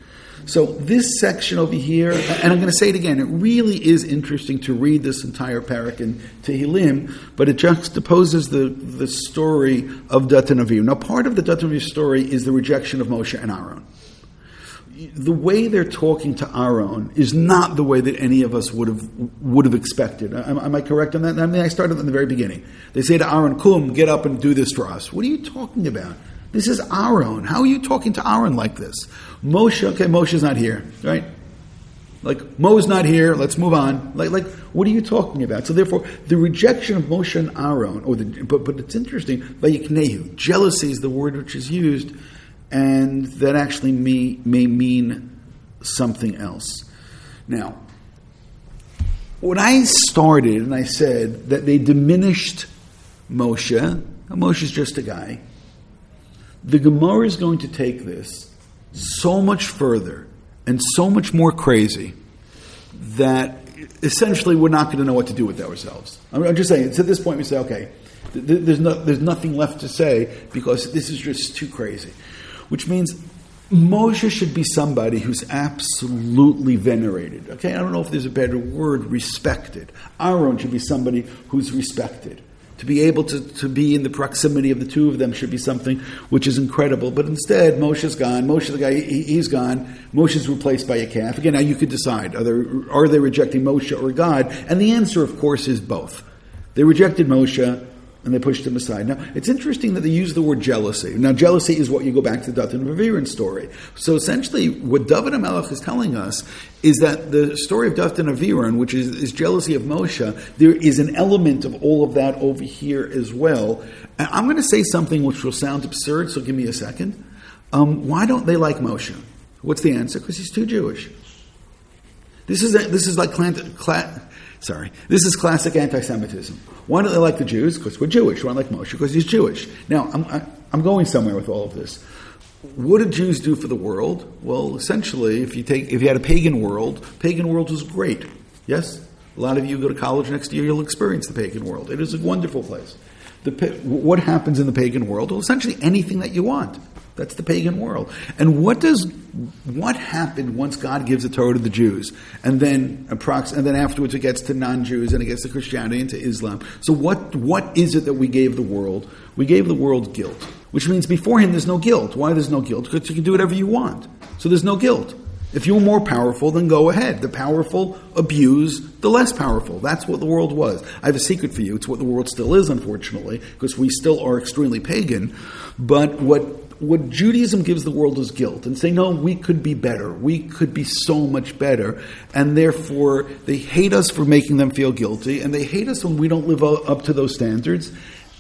So this section over here, and I'm going to say it again, it really is interesting to read this entire parak in Tehillim, but it juxtaposes the, the story of Datan Aviv. Now part of the Datan Aviv story is the rejection of Moshe and Aaron. the way they're talking to Aaron is not the way that any of us would have would have expected. Am, am I correct on that? I mean, I started in the very beginning. They say to Aaron, "Kum, get up and do this for us." What are you talking about? This is Aaron. How are you talking to Aaron like this? Moshe, okay, Moshe's not here, right? Like Mo's not here. Let's move on. Like, like, what are you talking about? So therefore, the rejection of Moshe and Aaron, or the, but but it's interesting. Vayiknehu, jealousy is the word which is used, and that actually may may mean something else. Now, when I started and I said that they diminished Moshe, Moshe is just a guy. The Gemara is going to take this so much further and so much more crazy that essentially we're not going to know what to do with ourselves. I'm, just saying, it's at this point we say, okay, there's, no, there's nothing left to say because this is just too crazy. Which means Moshe should be somebody who's absolutely venerated. Okay, I don't know if there's a better word, respected. Aaron should be somebody who's respected to be able to, to be in the proximity of the two of them should be something which is incredible. But instead, Moshe's gone. Moshe, the guy, he, has gone. Moshe's replaced by a calf. Again, now you could decide are are they rejecting Moshe or God? And the answer, of course, is both. They rejected Moshe and they pushed him aside. Now, it's interesting that they use the word jealousy. Now, jealousy is what you go back to the Dathan Aviram story. So essentially, what David HaMelech is telling us is that the story of Dathan Aviram, which is, is jealousy of Moshe, there is an element of all of that over here as well. And I'm going to say something which will sound absurd, so give me a second. Um, why don't they like Moshe? What's the answer? Because he's too Jewish. This is, a, this is like Sorry. This is classic anti Semitism. Why don't they like the Jews? Because we're Jewish. Why don't they like Moshe? Because he's Jewish. Now, I'm, I, am i am going somewhere with all of this. What did Jews do for the world? Well, essentially, if you take if you had a pagan world, pagan world was great. Yes, a lot of you go to college next year, you'll experience the pagan world. It is a wonderful place. The, what happens in the pagan world? Well, essentially anything that you want. That's the pagan world. And what does what happened once God gives the Torah to the Jews, and then approx- and then afterwards it gets to non-Jews and it gets to Christianity and to Islam. So what what is it that we gave the world? We gave the world guilt, which means beforehand there's no guilt. Why there's no guilt? Because you can do whatever you want. So there's no guilt. If you're more powerful, then go ahead. The powerful abuse the less powerful. That's what the world was. I have a secret for you. It's what the world still is, unfortunately, because we still are extremely pagan. But what what Judaism gives the world is guilt and say, no, we could be better. We could be so much better. And therefore, they hate us for making them feel guilty, and they hate us when we don't live up to those standards,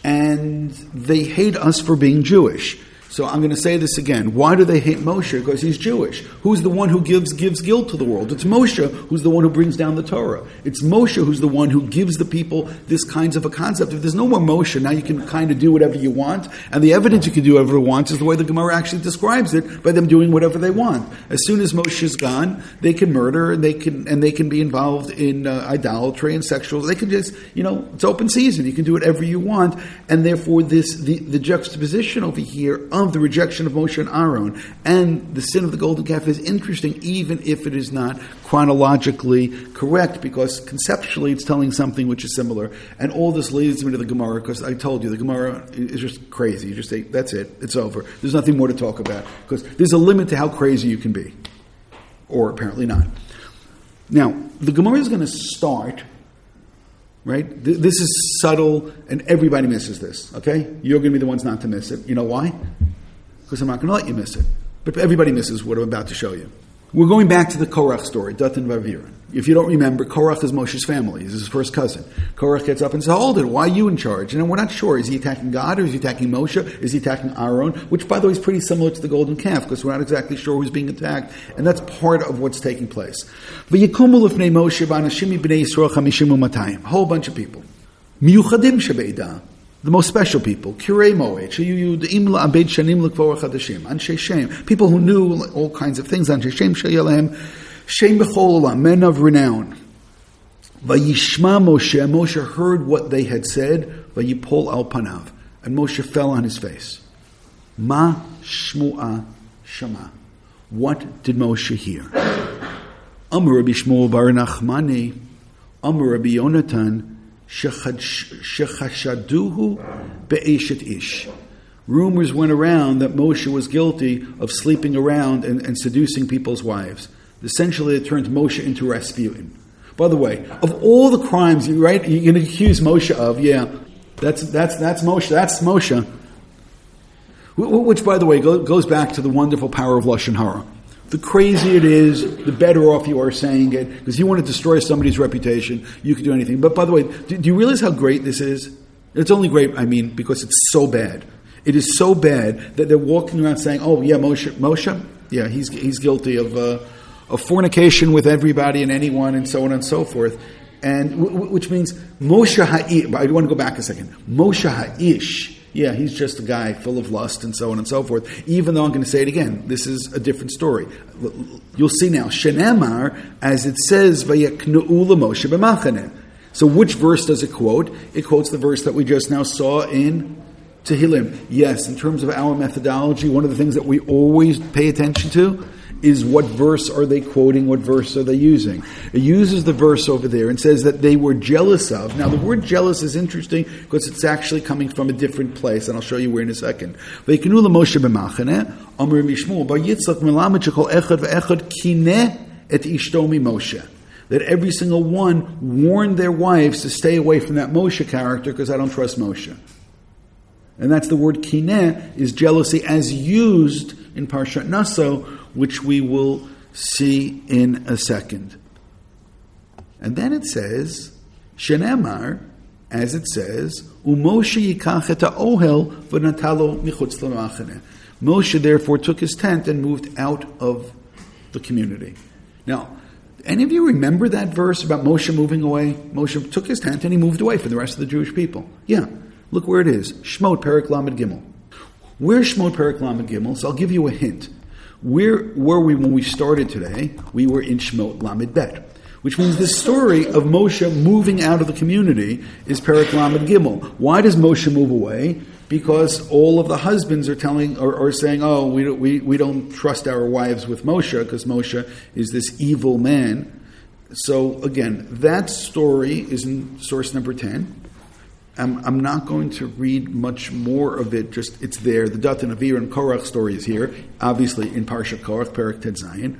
and they hate us for being Jewish. So I'm going to say this again. Why do they hate Moshe? Because he's Jewish. Who's the one who gives gives guilt to the world? It's Moshe who's the one who brings down the Torah. It's Moshe who's the one who gives the people this kinds of a concept. If there's no more Moshe, now you can kind of do whatever you want. And the evidence you can do whatever you want is the way the Gemara actually describes it by them doing whatever they want. As soon as Moshe is gone, they can murder and they can and they can be involved in uh, idolatry and sexual. They can just you know it's open season. You can do whatever you want, and therefore this the, the juxtaposition over here of the rejection of Moshe and Aaron and the sin of the golden calf is interesting, even if it is not chronologically correct, because conceptually it's telling something which is similar. And all this leads me to the Gemara, because I told you the Gemara is just crazy. You just say, that's it, it's over. There's nothing more to talk about, because there's a limit to how crazy you can be. Or apparently not. Now, the Gemara is going to start right? This is subtle, and everybody misses this. Okay, you're going to be the ones not to miss it. You know why? because I'm not going to let you miss it. But everybody misses what I'm about to show you. We're going back to the Korach story, Dathan Vaviran. If you don't remember, Korach is Moshe's family. He's his first cousin. Korach gets up and says, Hold it, why are you in charge? And we're not sure. Is he attacking God or is he attacking Moshe? Is he attacking Aaron? Which, by the way, is pretty similar to the golden calf because we're not exactly sure who's being attacked. And that's part of what's taking place. A whole bunch of people the most special people, Shem, people who knew all kinds of things, men of renown. Vayishma Moshe, Moshe heard what they had said, Vayipol al panav, and Moshe fell on his face. Ma Shmu'a Shema. What did Moshe hear? Amr Rabbi Shmuel Bar Nachmani, Amr Rabbi Yonatan, Shechashaduhu be'eshet ish. Rumors went around that Moshe was guilty of sleeping around and, and seducing people's wives. Essentially, it turned Moshe into Rasputin. By the way, of all the crimes, right? You're going to accuse Moshe of, yeah, that's that's that's Moshe. That's Moshe. Which, by the way, goes back to the wonderful power of lashon hara. The crazier it is, the better off you are saying it, because you want to destroy somebody's reputation, you can do anything. But by the way, do, do you realize how great this is? It's only great, I mean, because it's so bad. It is so bad that they're walking around saying, "Oh yeah, Moshe, Moshe, yeah, he's he's guilty of uh, of fornication with everybody and anyone, and so on and so forth." And w- which means Moshe Ha'ish. I want to go back a second. Moshe Ha'ish. Yeah, he's just a guy full of lust and so on and so forth. Even though I'm going to say it again, this is a different story. You'll see now. Shenemar, as it says. So which verse does it quote? It quotes the verse that we just now saw in Tehillim. Yes, in terms of our methodology, one of the things that we always pay attention to is what verse are they quoting, what verse are they using. It uses the verse over there and says that they were jealous of. Now, the word jealous is interesting because it's actually coming from a different place, and I'll show you where in a second. That every single one warned their wives to stay away from that Moshe character because I don't trust Moshe. And that's the word kineh, is jealousy as used in Parshat Naso, which we will see in a second. And then it says, Shenemar, as it says, Umoshe ohel v'natalo michutz. Moshe therefore took his tent and moved out of the community. Now, any of you remember that verse about Moshe moving away? Moshe took his tent and he moved away from the rest of the Jewish people. Yeah. Look where it is. Shmot Perik Gimel. Where's Shmot Perik Lamed Gimel? So I'll give you a hint. Where were we when we started today? We were in Shmot Lamed Bet. Which means the story of Moshe moving out of the community is Perik Lamed Gimel. Why does Moshe move away? Because all of the husbands are telling or, or saying, "Oh, we don't, we, we don't trust our wives with Moshe because Moshe is this evil man." So again, that story is in source number ten. I'm, I'm, not going to read much more of it. Just it's there. The Datan Avir and Korach story is here, obviously in Parsha Korach, Perak Ted Zayin.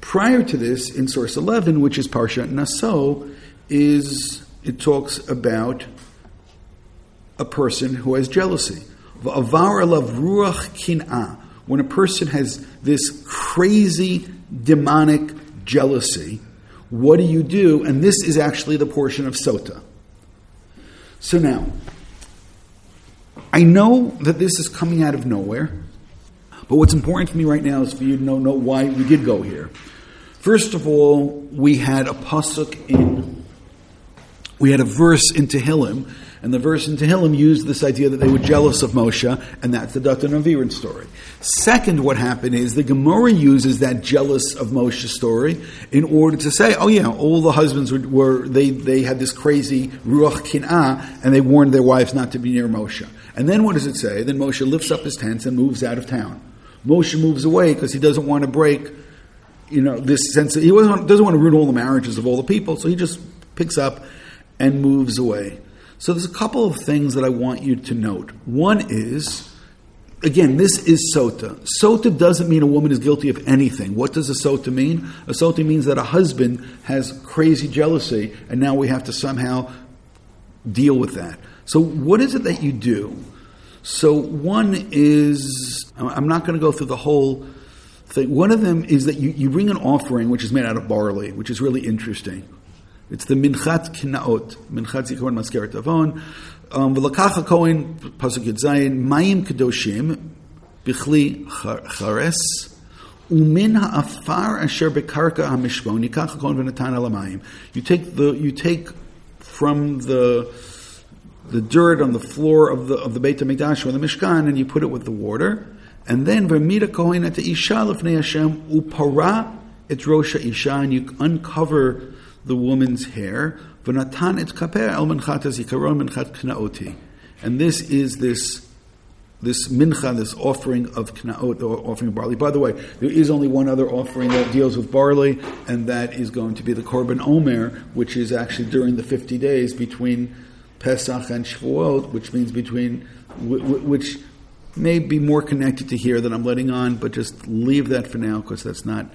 Prior to this, in source 11, which is Parsha Naso, is it talks about a person who has jealousy. When a person has this crazy demonic jealousy, what do you do? And this is actually the portion of Sota. So now, I know that this is coming out of nowhere, but what's important for me right now is for you to know, know why we did go here. First of all, we had a pasuk in, we had a verse in Tehillim and the verse in Tehillim used this idea that they were jealous of Moshe, and that's the Datan Aviram story. Second, what happened is the Gemara uses that jealous of Moshe story in order to say, oh yeah, all the husbands were, were they, they had this crazy Ruach Kin'ah, and they warned their wives not to be near Moshe. And then what does it say? Then Moshe lifts up his tents and moves out of town. Moshe moves away because he doesn't want to break, you know, this sense. He doesn't want to ruin all the marriages of all the people, so he just picks up and moves away. So there's a couple of things that I want you to note. One is, again, this is sota. Sota doesn't mean a woman is guilty of anything. What does a sota mean? A sota means that a husband has crazy jealousy, and now we have to somehow deal with that. So what is it that you do? So one is, I'm not going to go through the whole thing. One of them is that you, you bring an offering which is made out of barley, which is really interesting. It's the Minchat Kinaot, Minchat Zikaron Maskeret Avon. Um, V'lakach HaKohen, Pasuk Yud Zayin, Mayim Kedoshim, Bichli Chares, Umin ha'afar asher bekarka ha'mishmon, yikach HaKohen v'natan alamayim. You take the, you take from the, the dirt on the floor of the, of the Beit HaMikdash or the Mishkan, and you put it with the water, and then v'mida kohen et isha lefnei Hashem, upara et rosha isha, and you uncover the woman's hair. And this is this this mincha, this offering of knaot, offering of barley. By the way, there is only one other offering that deals with barley, and that is going to be the korban omer, which is actually during the fifty days between Pesach and Shavuot, which means between which may be more connected to here than I'm letting on, but just leave that for now because that's not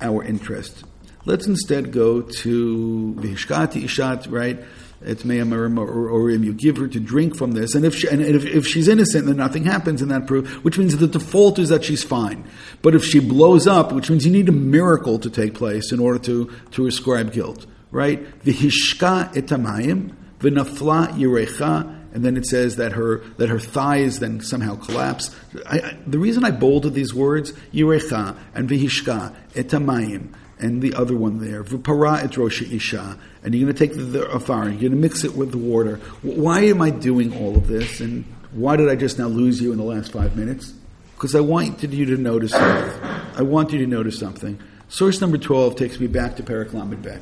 our interest. Let's instead go to Vihishkati Ishat, right? It's Me'amarim or You give her to drink from this, and if she, and if, if she's innocent, then nothing happens in that proof, which means the default is that she's fine. But if she blows up, which means you need a miracle to take place in order to, to ascribe guilt, right? Vihishka etamayim, v'nafla yirecha, and then it says that her that her thighs then somehow collapse. I, I, the reason I bolded these words, yirecha and vihishka etamayim, and the other one there, v'para et rosha isha, and you're going to take the, the afar, you're going to mix it with the water. Why am I doing all of this, and why did I just now lose you in the last five minutes? Because I wanted you to notice something. I want you to notice something. Source number 12 takes me back to Paraklamid Bet.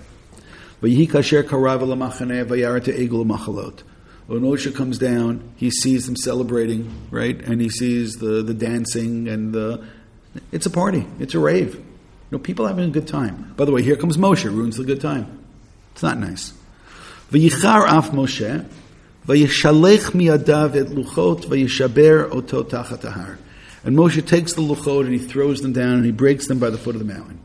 V'yihi karav l'machaneh v'yarata egul machalot. When Moshe comes down, he sees them celebrating, right? And he sees the, the dancing and the. It's a party. It's a rave. You know, people having a good time. By the way, here comes Moshe, ruins the good time. It's not nice. V'yichar af Moshe, v'yishalech miadav et luchot, v'yishaber oto tachat ahar. And Moshe takes the luchot and he throws them down and he breaks them by the foot of the mountain.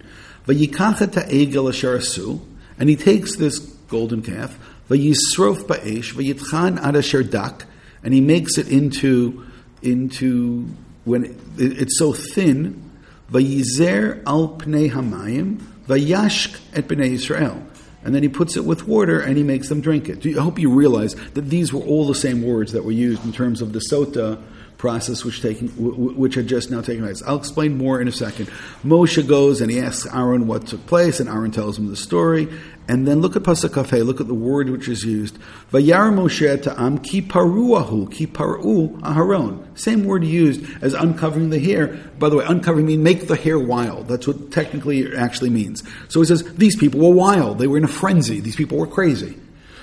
V'yikachat ha'egel asher asu, and he takes this golden calf, Vayisrof ba'esh, vayitchan ad dak, and he makes it into into when it, it's so thin. Vayizer al pnei hamayim, vayashk et bnei Yisrael. And then he puts it with water and he makes them drink it. I hope you realize that these were all the same words that were used in terms of the sota process which taking which had just now taken place. I'll explain more in a second. Moshe goes and he asks Aaron what took place, and Aaron tells him the story. And then look at Pasuk Kafeh, look at the word which is used. Vayar Moshe ta'am ki paruahu, ki paru aharon. Same word used as uncovering the hair. By the way, uncovering means make the hair wild. That's what technically actually means. So he says, these people were wild. They were in a frenzy. These people were crazy.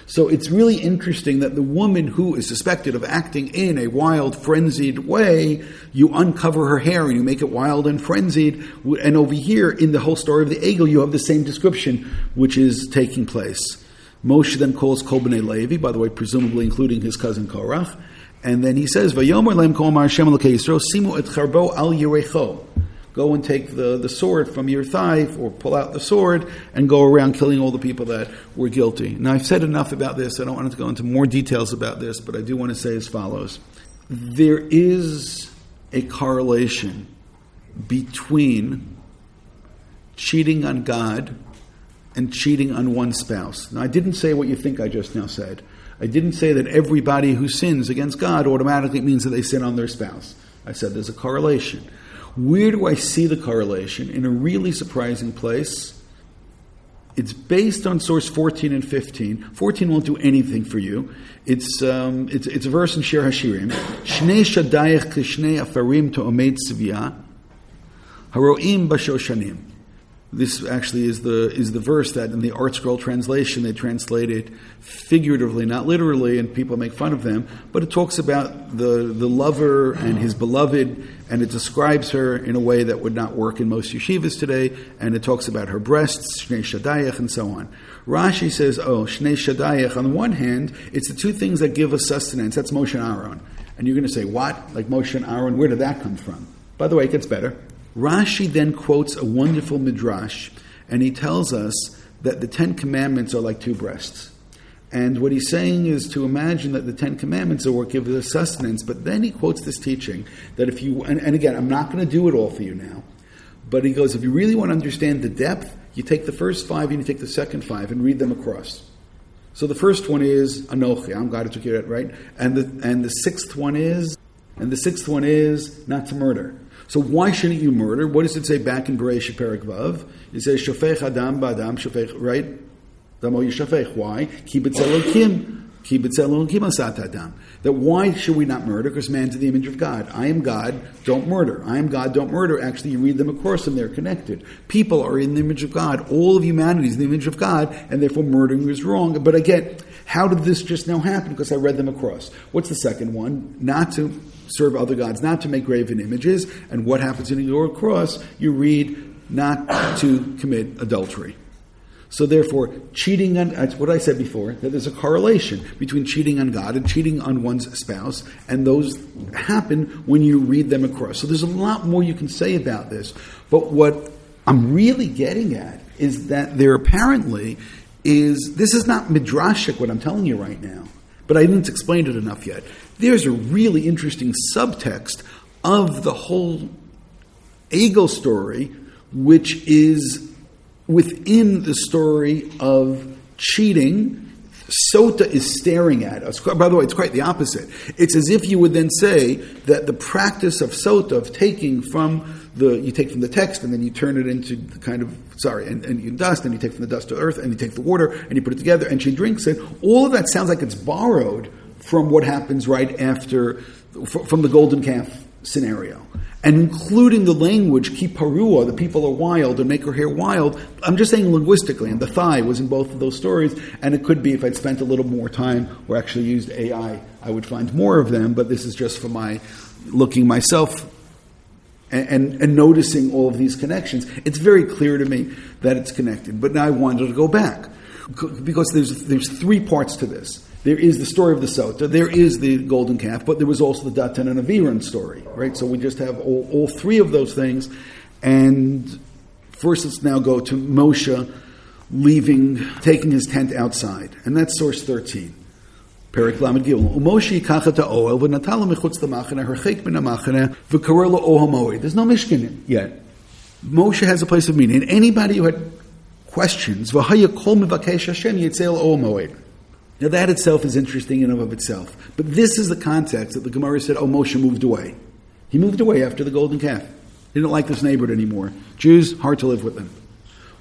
So it's really interesting that the woman who is suspected of acting in a wild, frenzied way, you uncover her hair and you make it wild and frenzied. And over here, in the whole story of the Egel, you have the same description which is taking place. Moshe then calls Kol Levi, by the way, presumably including his cousin Korach, and then he says, "Vayomer lem simu et charbo al yirecho." Go and take the, the sword from your thigh or pull out the sword and go around killing all the people that were guilty. Now, I've said enough about this. I don't want to go into more details about this, but I do want to say as follows there is a correlation between cheating on God and cheating on one spouse. Now, I didn't say what you think I just now said. I didn't say that everybody who sins against God automatically means that they sin on their spouse. I said there's a correlation. Where do I see the correlation? In a really surprising place. It's based on source 14 and 15. 14 won't do anything for you. It's, um, it's, it's a verse in Shir Hashirim. Shnei shadayach kishnei afarim to omed tzivya, haroim bashoshanim. This actually is the is the verse that in the ArtScroll translation they translate it figuratively, not literally, and people make fun of them. But it talks about the the lover and his beloved, and it describes her in a way that would not work in most yeshivas today. And it talks about her breasts, shnei shadayach, and so on. Rashi says, "Oh, shnei shadayach." On the one hand, it's the two things that give us sustenance. That's Moshe and Aaron. And you're going to say, "What? Like Moshe and Aaron? Where did that come from?" By the way, it gets better. Rashi then quotes a wonderful midrash, and he tells us that the Ten Commandments are like two breasts. And what he's saying is to imagine that the Ten Commandments are what give us sustenance. But then he quotes this teaching that if you, and, and again, I'm not going to do it all for you now, but he goes, if you really want to understand the depth, you take the first five and you take the second five and read them across. So the first one is Anochi, I'm God who took of it, right? And the, and the sixth one is, and the sixth one is not to murder. So why shouldn't you murder? What does it say back in Bereishit Perik Vav? It says Shofech Adam Ba'Adam Shofech, right? Damo Yishafech. Why? Kibitz Elokim. Asat Adam. That why should we not murder? Because man's in the image of God. I am God, don't murder. I am God, don't murder. Actually, you read them across and they're connected. People are in the image of God. All of humanity is in the image of God, and therefore murdering is wrong. But again, how did this just now happen? Because I read them across. What's the second one? Not to serve other gods, not to make graven images. And what happens in the your cross? You read not to commit adultery. So therefore, cheating on that's what I said before that there's a correlation between cheating on God and cheating on one's spouse, and those happen when you read them across. So there's a lot more you can say about this, but what I'm really getting at is that there apparently is this is not midrashic what I'm telling you right now, but I didn't explain it enough yet. There's a really interesting subtext of the whole Egel story, which is within the story of cheating. Sota is staring at us. By the way, it's quite the opposite. It's as if you would then say that the practice of Sota, of taking from the, you take from the text and then you turn it into the kind of, sorry, and, and you dust, and you take from the dust to earth, and you take the water and you put it together, and she drinks it. All of that sounds like it's borrowed from what happens right after, from the golden calf scenario and including the language kiparua, the people are wild, and make her hair wild. I'm just saying linguistically, and the thigh was in both of those stories, and it could be if I'd spent a little more time or actually used AI, I would find more of them, but this is just for my looking myself and, and, and noticing all of these connections. It's very clear to me that it's connected, but now I wanted to go back because there's, there's three parts to this. There is the story of the Sota, there is the golden calf, but there was also the Datan and Aviram story, right? So we just have all, all three of those things. And first, let's now go to Moshe leaving, taking his tent outside. And that's source 13. Perik Lamed Gimel. Umoshi yikach et ha'oel v'natal mechutz l'machane herchek min ha'machane v'karel lo There's no Mishkan yet. Moshe has a place of meeting. And anybody who had questions, now that itself is interesting in and of itself. But this is the context that the Gemara said, oh, Moshe moved away. He moved away after the golden calf. He didn't like this neighborhood anymore. Jews, hard to live with them.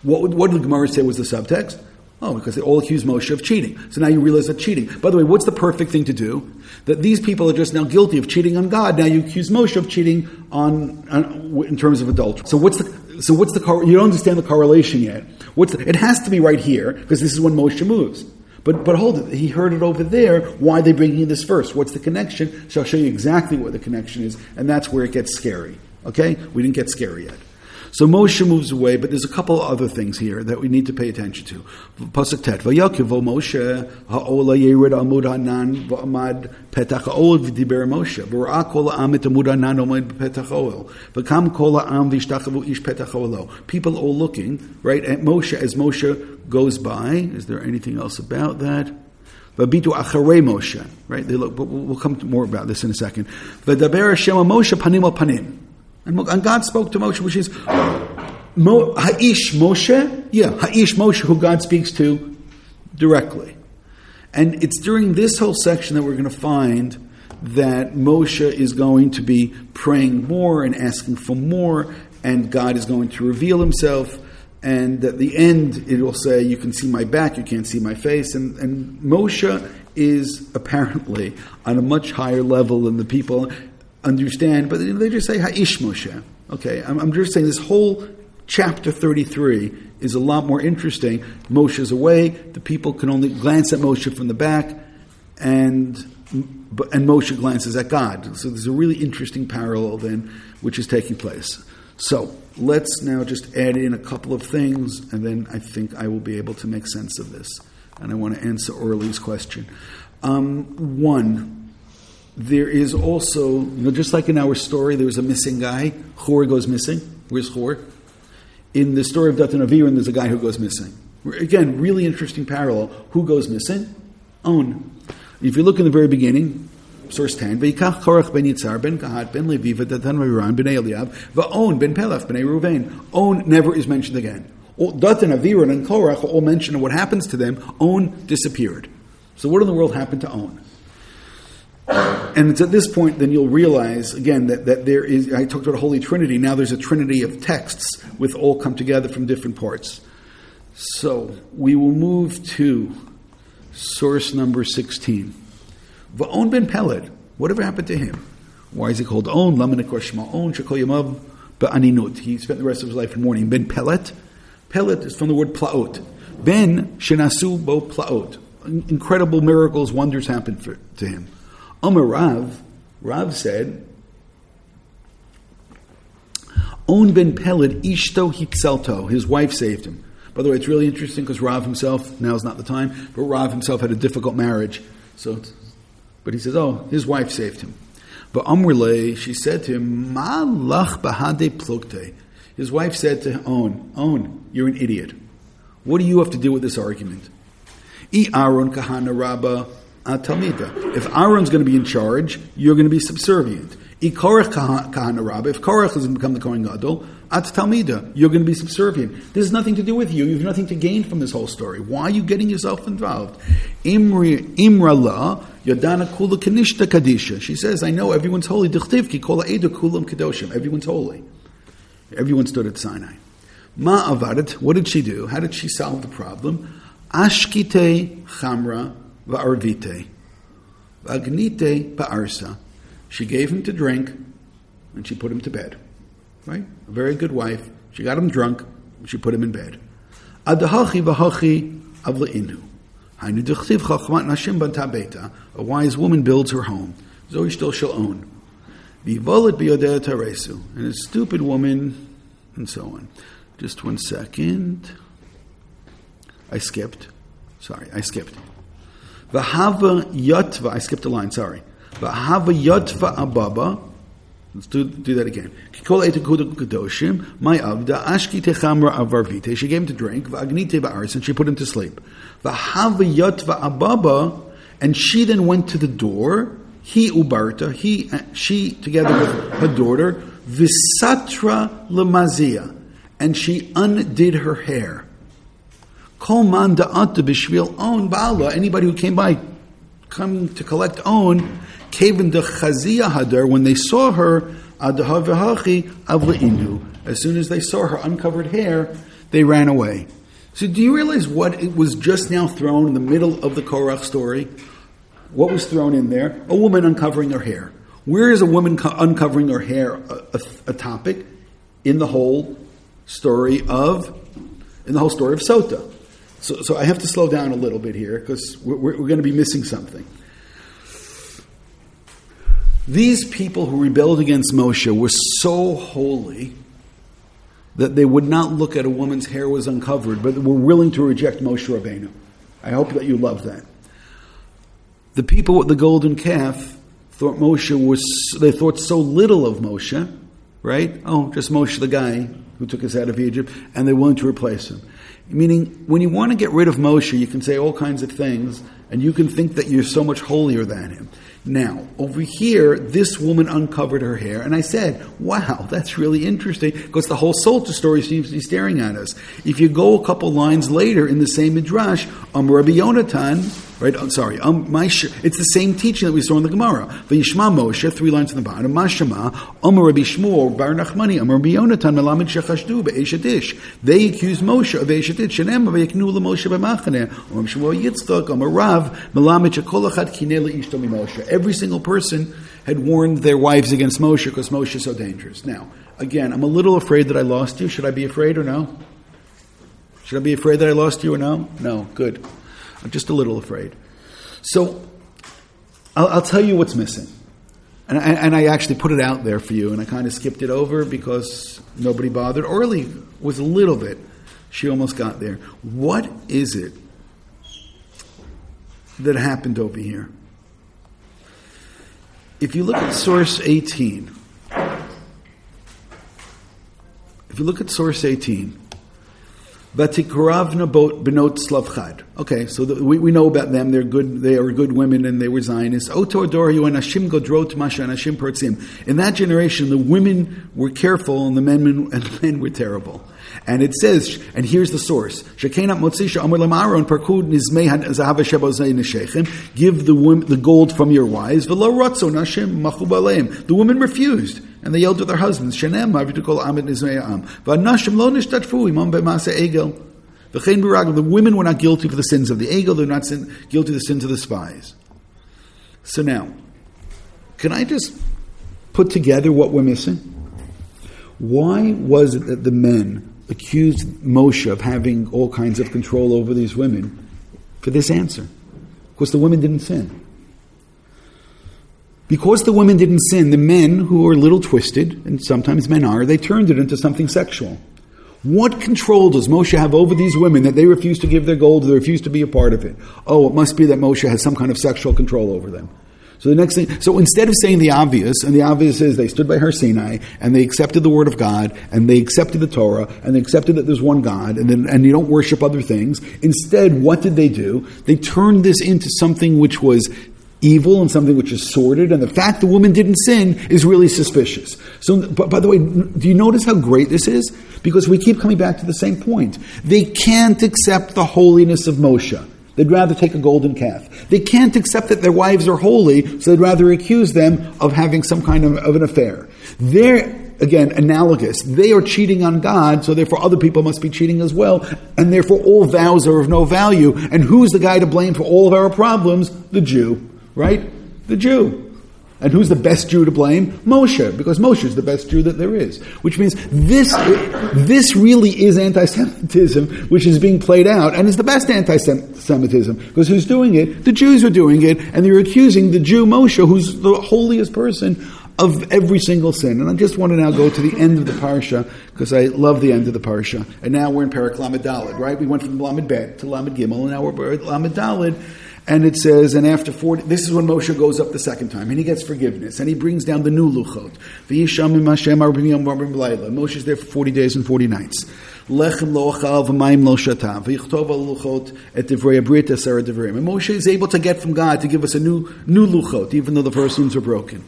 What, what did the Gemara say was the subtext? Oh, because they all accuse Moshe of cheating. So now you realize that cheating. By the way, what's the perfect thing to do? That these people are just now guilty of cheating on God. Now you accuse Moshe of cheating on, on in terms of adultery. So what's the so what's the you don't understand the correlation yet? What's the, it has to be right here because this is when Moshe moves. But, but hold it, he heard it over there. Why are they bringing this first? What's the connection? So I'll show you exactly what the connection is, and that's where it gets scary. Okay? We didn't get scary yet. So Moshe moves away, but there's a couple other things here that we need to pay attention to. Pasuk Tet, Vayakiv Moshe ha'ola yerid amud hanan v'amad petach ha'ol v'diber Moshe v'ra'a kol ha'am et amud hanan omad petach ha'ol v'kam kol ha'am v'ishtachavu ish petach ha'olo. People all looking, right, at Moshe as Moshe goes by. Is there anything else about that? Vabitu acharei Moshe, right? They look, but we'll come to more about this in a second. V'daber Hashem Moshe panim al panim. And, God spoke to Moshe, which is Mo, Ha'ish Moshe, yeah, Ha'ish Moshe, who God speaks to directly. And it's during this whole section that we're going to find that Moshe is going to be praying more and asking for more, and God is going to reveal himself. And at the end, it will say, You can see my back, you can't see my face. And, and Moshe is apparently on a much higher level than the people understand, but they just say Ha'ish Moshe. Okay, I'm, I'm just saying this whole chapter 33 is a lot more interesting. Moshe's away, the people can only glance at Moshe from the back, and and Moshe glances at God. So there's a really interesting parallel then, which is taking place. So let's now just add in a couple of things, and then I think I will be able to make sense of this. And I want to answer Orly's question. Um, one, there is also, you know, just like in our story, there was a missing guy. Hor goes missing. Where's Hor? In the story of Datan Aviram, there's a guy who goes missing. Again, really interesting parallel. Who goes missing? On. If you look in the very beginning, source 10, V'yikach Korach ben Yitzhar ben Kahat ben Levi v'Datan Aviram ben Eliav v'On ben Pelach ben Ruvain. On never is mentioned again. Datan Aviram and Korach all mentioned, and what happens to them? On disappeared. So what in the world happened to On? And it's at this point then you'll realize again that, that there is I talked about Holy Trinity, now there's a trinity of texts with all come together from different parts. So we will move to source number sixteen. Va'on ben Pelet. Whatever happened to him? Why is he called On? Lamenikor On Shekol Ba'aninut. He spent the rest of his life in mourning. Ben Pelet. Pelet is from the word plaot. Ben Shenasu Bo Plaot. Incredible miracles, wonders happened for, to him. Amar Rav, Rav said, On ben Pelet ishto hitzelto, his wife saved him. By the way, it's really interesting because Rav himself, now is not the time, but Rav himself had a difficult marriage. So, but he says, oh, his wife saved him. But Amrle, she said to him, Ma lach bahade plukte. His wife said to On, On, you're an idiot. What do you have to do with this argument? I Aaron kahana rabba Uh, atamida. If Aaron's going to be in charge, you're going to be subservient. If Korach has become the Kohen Gadol, at Talmida, you're going to be subservient. This has nothing to do with you. You have nothing to gain from this whole story. Why are you getting yourself involved? Imri, Imrala, Yadana Kula Kanishta Kadisha. She says, I know everyone's holy. Dichtivki Kola Eda Kulam Kadoshim. Everyone's holy. Everyone stood at Sinai. Ma avadet, what did she do? How did she solve the problem? Ashkite chamra va'arvite. Va'agnite ba'arsa. She gave him to drink, and she put him to bed. Right? A very good wife. She got him drunk, and she put him in bed. Adahachi v'hachi avle'inu. Hainu dechtiv chachmat nashim banta beta. A wise woman builds her home. Zoe still shall own. Vivolet biyodea taresu. And a stupid woman, and so on. Just one second. I skipped. Sorry, I skipped. V'hava yotva. I skipped a line, sorry. V'hava yotva ababa. Let's do, do that again. My avda ashki techamra avarvite. She gave him to drink. V'agnite ba'aris, and she put him to sleep. V'hava yotva ababa. And she then went to the door. He ubarta. He, uh, she, together with her daughter. Visatra lemazia and she undid her hair. Kol man da'ata b'shvil on ba'ala. Anybody who came by, come to collect on, kaven de chazia hadar, when they saw her, avle'inu. As soon as they saw her uncovered hair, they ran away. So do you realize what it was just now thrown in the middle of the Korach story? What was thrown in there? A woman uncovering her hair. Where is a woman co- uncovering her hair a, a, a topic? In the whole story of, in the whole story of Sota. So, so I have to slow down a little bit here because we're, we're, we're going to be missing something. These people who rebelled against Moshe were so holy that they would not look at a woman's hair was uncovered, but were willing to reject Moshe Rabbeinu. I hope that you love that. The people with the golden calf thought Moshe was, they thought so little of Moshe, right? Oh, just Moshe the guy who took us out of Egypt, and they're willing to replace him. Meaning, when you want to get rid of Moshe, you can say all kinds of things, and you can think that you're so much holier than him. Now, over here, this woman uncovered her hair, and I said, wow, that's really interesting, because the whole Sota story seems to be staring at us. If you go a couple lines later in the same Midrash, um, Rabbi Yonatan, right, I'm sorry, um, my sh- it's the same teaching that we saw in the Gemara. Vayishma Moshe, three lines in the bottom, Mashama, um, Rabbi Shmuel, Bar Nachmani, um, Rabbi Yonatan, Melamed Shechashdu, Be'eshadish. They accuse Moshe of Eshadish, Shenem, Vayeknu Moshe B'machane, um, Shmuel Yitzchak, um, Rav, Melamed Shekolachat Kinele Ishtomi Moshe. Every single person had warned their wives against Moshe because Moshe is so dangerous. Now, again, I'm a little afraid that I lost you. Should I be afraid or no? Should I be afraid that I lost you or no? No, good. I'm just a little afraid. So, I'll, I'll tell you what's missing. And I, and I, actually put it out there for you, and I kind of skipped it over because nobody bothered. Orly was a little bit. She almost got there. What is it that happened over here? If you look at source 18, if you look at source 18, Okay, so the, we, we know about them. They're good. They are good women, and they were Zionists. Otor. In that generation, the women were careful, and the men and men were terrible. And it says, and here's the source: parkud. Give the women, the gold from your wives. Machubaleim. The women refused. And they yelled to their husbands, Shenem, Mavitukol Amit Nizmei Am. V'anashim lo imam be'mase egel. The women were not guilty for the sins of the egel, they're not sin, guilty of the sins of the spies. So now, can I just put together what we're missing? Why was it that the men accused Moshe of having all kinds of control over these women for this answer? Because the women didn't sin. Because the women didn't sin, the men who are a little twisted, and sometimes men are, they turned it into something sexual. What control does Moshe have over these women that they refuse to give their gold, they refuse to be a part of it? Oh, it must be that Moshe has some kind of sexual control over them. So the next thing, so instead of saying the obvious, and the obvious is they stood by Har Sinai and they accepted the word of God and they accepted the Torah and they accepted that there's one God and then, and you don't worship other things. Instead, what did they do? They turned this into something which was evil and something which is sordid, and the fact the woman didn't sin is really suspicious. So, but by the way, do you notice how great this is? Because we keep coming back to the same point. They can't accept the holiness of Moshe. They'd rather take a golden calf. They can't accept that their wives are holy, so they'd rather accuse them of having some kind of, of an affair. They're, again, analogous. They are cheating on God, so therefore other people must be cheating as well, and therefore all vows are of no value. And who's the guy to blame for all of our problems? The Jew, right? The Jew. And who's the best Jew to blame? Moshe, because Moshe is the best Jew that there is. Which means this, this really is anti-Semitism, which is being played out, and is the best anti-Semitism. Because who's doing it? The Jews are doing it, and they're accusing the Jew Moshe, who's the holiest person, of every single sin. And I just want to now go to the end of the parsha, because I love the end of the parsha. And now we're in Parak Lamed Dalid, right? We went from Lamed Bet to Lamed Gimel, and now we're at Lamed Dalid. And it says, and after 40, this is when Moshe goes up the second time, and he gets forgiveness, and he brings down the new Luchot. Moshe's there for 40 days and 40 nights. Lechem v'mayim. And Moshe is able to get from God to give us a new, new luchot, even though the first ones are broken.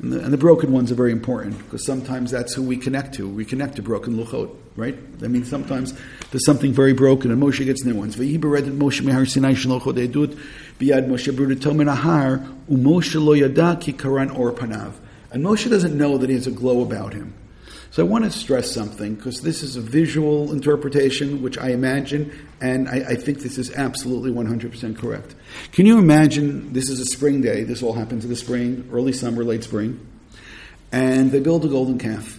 And the, and the, broken ones are very important because sometimes that's who we connect to. We connect to broken luchot, right? I mean, sometimes there's something very broken, and Moshe gets new ones. Moshe mehar Sinai shlocho deidut biyad Moshe brudato menahar uMoshe lo yada ki karan or panav. And Moshe doesn't know that he has a glow about him. So I want to stress something because this is a visual interpretation, which I imagine, and I, I, think this is absolutely 100% correct. Can you imagine this is a spring day? This all happens in the spring, early summer, late spring, and they build a golden calf.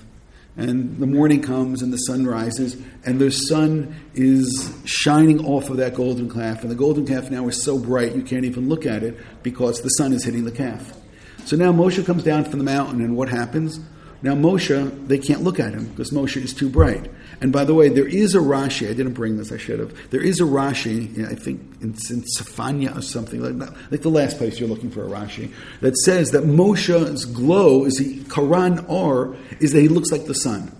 And the morning comes and the sun rises, and the sun is shining off of that golden calf. And the golden calf now is so bright you can't even look at it because the sun is hitting the calf. So now Moshe comes down from the mountain, and what happens? Now, Moshe, they can't look at him because Moshe is too bright. And by the way, there is a Rashi, I didn't bring this, I should have. There is a Rashi, I think it's in Safanya or something like that, like the last place you're looking for a Rashi, that says that Moshe's glow is he, Karan Or, is that he looks like the sun.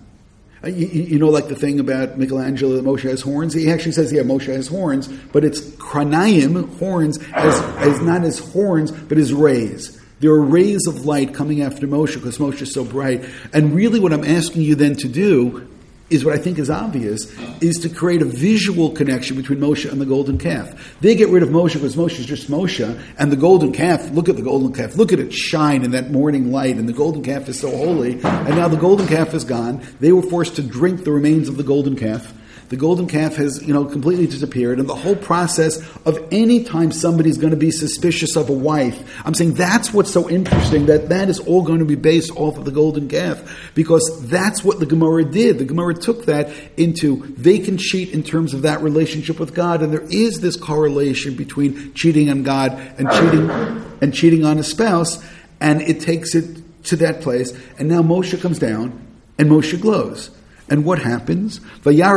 Uh, you, you, know, like the thing about Michelangelo that Moshe has horns. He actually says, "Yeah, Moshe has horns," but it's karnayim horns as, as not as horns, but as rays. There are rays of light coming after Moshe because Moshe is so bright. And really, what I'm asking you then to do is what I think is obvious, is to create a visual connection between Moshe and the golden calf. They get rid of Moshe because Moshe is just Moshe, and the golden calf, look at the golden calf, look at it shine in that morning light, and the golden calf is so holy, and now the golden calf is gone. They were forced to drink the remains of the golden calf the golden calf has, you know, completely disappeared, and the whole process of any time somebody's going to be suspicious of a wife, I'm saying that's what's so interesting, that that is all going to be based off of the golden calf, because that's what the Gemara did. The Gemara took that into, they can cheat in terms of that relationship with God, and there is this correlation between cheating on God and cheating, and cheating on a spouse, and it takes it to that place, and now Moshe comes down, and Moshe glows. And what happens? And now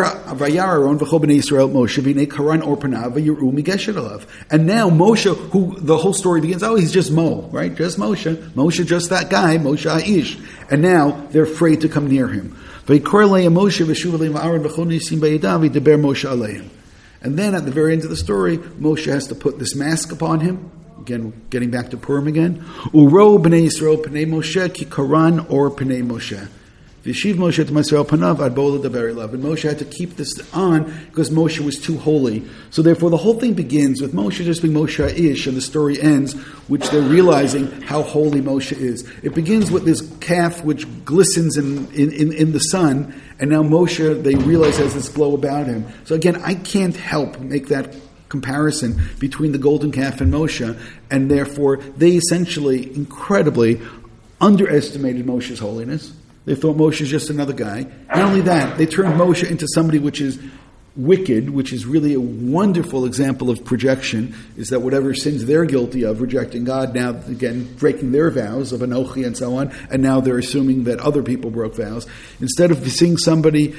Moshe, who the whole story begins, oh, he's just Mo, right? Just Moshe. Moshe, just that guy, Moshe Ish. And now they're afraid to come near him. And then at the very end of the story, Moshe has to put this mask upon him. Again, getting back to Purim again. Uro Moshe ki karan or Moshe. Vishiv Moshe to Masrael Panav ad Bola very love. And Moshe had to keep this on because Moshe was too holy. So therefore the whole thing begins with Moshe just being Moshe Ish, and the story ends, which they're realizing how holy Moshe is. It begins with this calf which glistens in, in, in, in the sun, and now Moshe, they realize has this glow about him. So again, I can't help make that comparison between the golden calf and Moshe, and therefore they essentially incredibly underestimated Moshe's holiness they thought Moshe is just another guy. Not only that, they turned Moshe into somebody which is wicked, which is really a wonderful example of projection, is that whatever sins they're guilty of, rejecting God, now again breaking their vows of Anochi and so on, and now they're assuming that other people broke vows. Instead of seeing somebody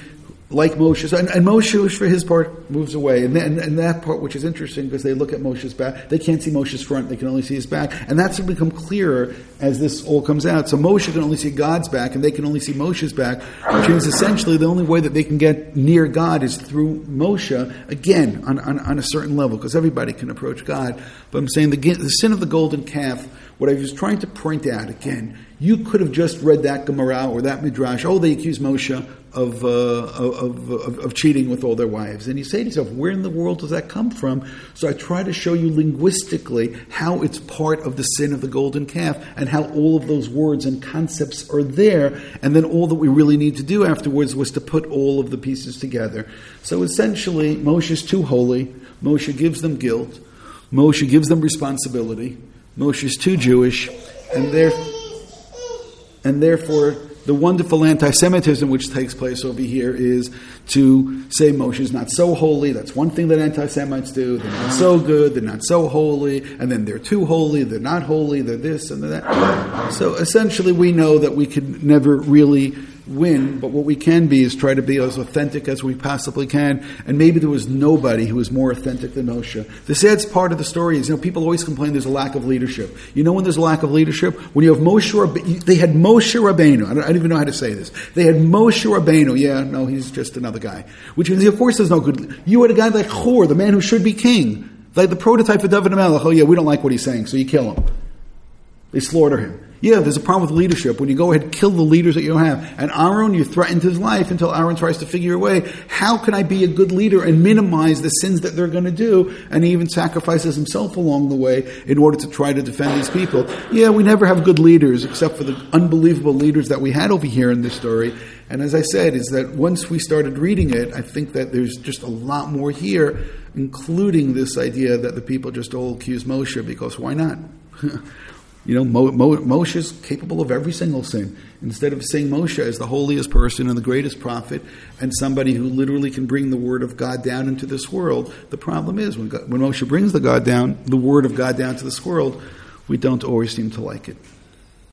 like Moshe. And, and Moshe, for his part, moves away. And, and that part, which is interesting, because they look at Moshe's back, they can't see Moshe's front, they can only see his back. And that's going to become clearer as this all comes out. So Moshe can only see God's back, and they can only see Moshe's back, which means essentially the only way that they can get near God is through Moshe, again, on, on, on a certain level, because everybody can approach God. But I'm saying the, the sin of the golden calf what I was trying to point out again, you could have just read that Gemara or that Midrash. Oh, they accuse Moshe of, uh, of, of, of, cheating with all their wives. And you say to yourself, where in the world does that come from? So I try to show you linguistically how it's part of the sin of the golden calf and how all of those words and concepts are there. And then all that we really need to do afterwards was to put all of the pieces together. So essentially, Moshe is too holy. Moshe gives them guilt. Moshe gives them responsibility. Moshe is too Jewish, and, there, and therefore the wonderful anti-Semitism which takes place over here is to say Moshe is not so holy. That's one thing that anti-Semites do. They're not so good. They're not so holy, and then they're too holy. They're not holy. They're this and they're that. So essentially, we know that we could never really win, but what we can be is try to be as authentic as we possibly can. And maybe there was nobody who was more authentic than Moshe. The sad part of the story is, you know, people always complain there's a lack of leadership. You know when there's a lack of leadership? When you have Moshe, they had Moshe Rabbeinu. I don't, I don't even know how to say this. They had Moshe Rabbeinu. Yeah, no, he's just another guy. Which of course, there's no good. You had a guy like Hur, the man who should be king. Like the prototype of David Melech. Oh yeah, we don't like what he's saying, so you kill him. They slaughter him. Yeah, there's a problem with leadership when you go ahead and kill the leaders that you don't have. And Aaron, you threatened his life until Aaron tries to figure a way. How can I be a good leader and minimize the sins that they're going to do? And he even sacrifices himself along the way in order to try to defend these people. Yeah, we never have good leaders except for the unbelievable leaders that we had over here in this story. And as I said, is that once we started reading it, I think that there's just a lot more here, including this idea that the people just all accuse Moshe because why not? You know, Mo, Mo, Moshe is capable of every single sin. Instead of seeing Moshe as the holiest person and the greatest prophet and somebody who literally can bring the word of God down into this world, the problem is when, God, when Moshe brings the God down, the word of God down to this world, we don't always seem to like it.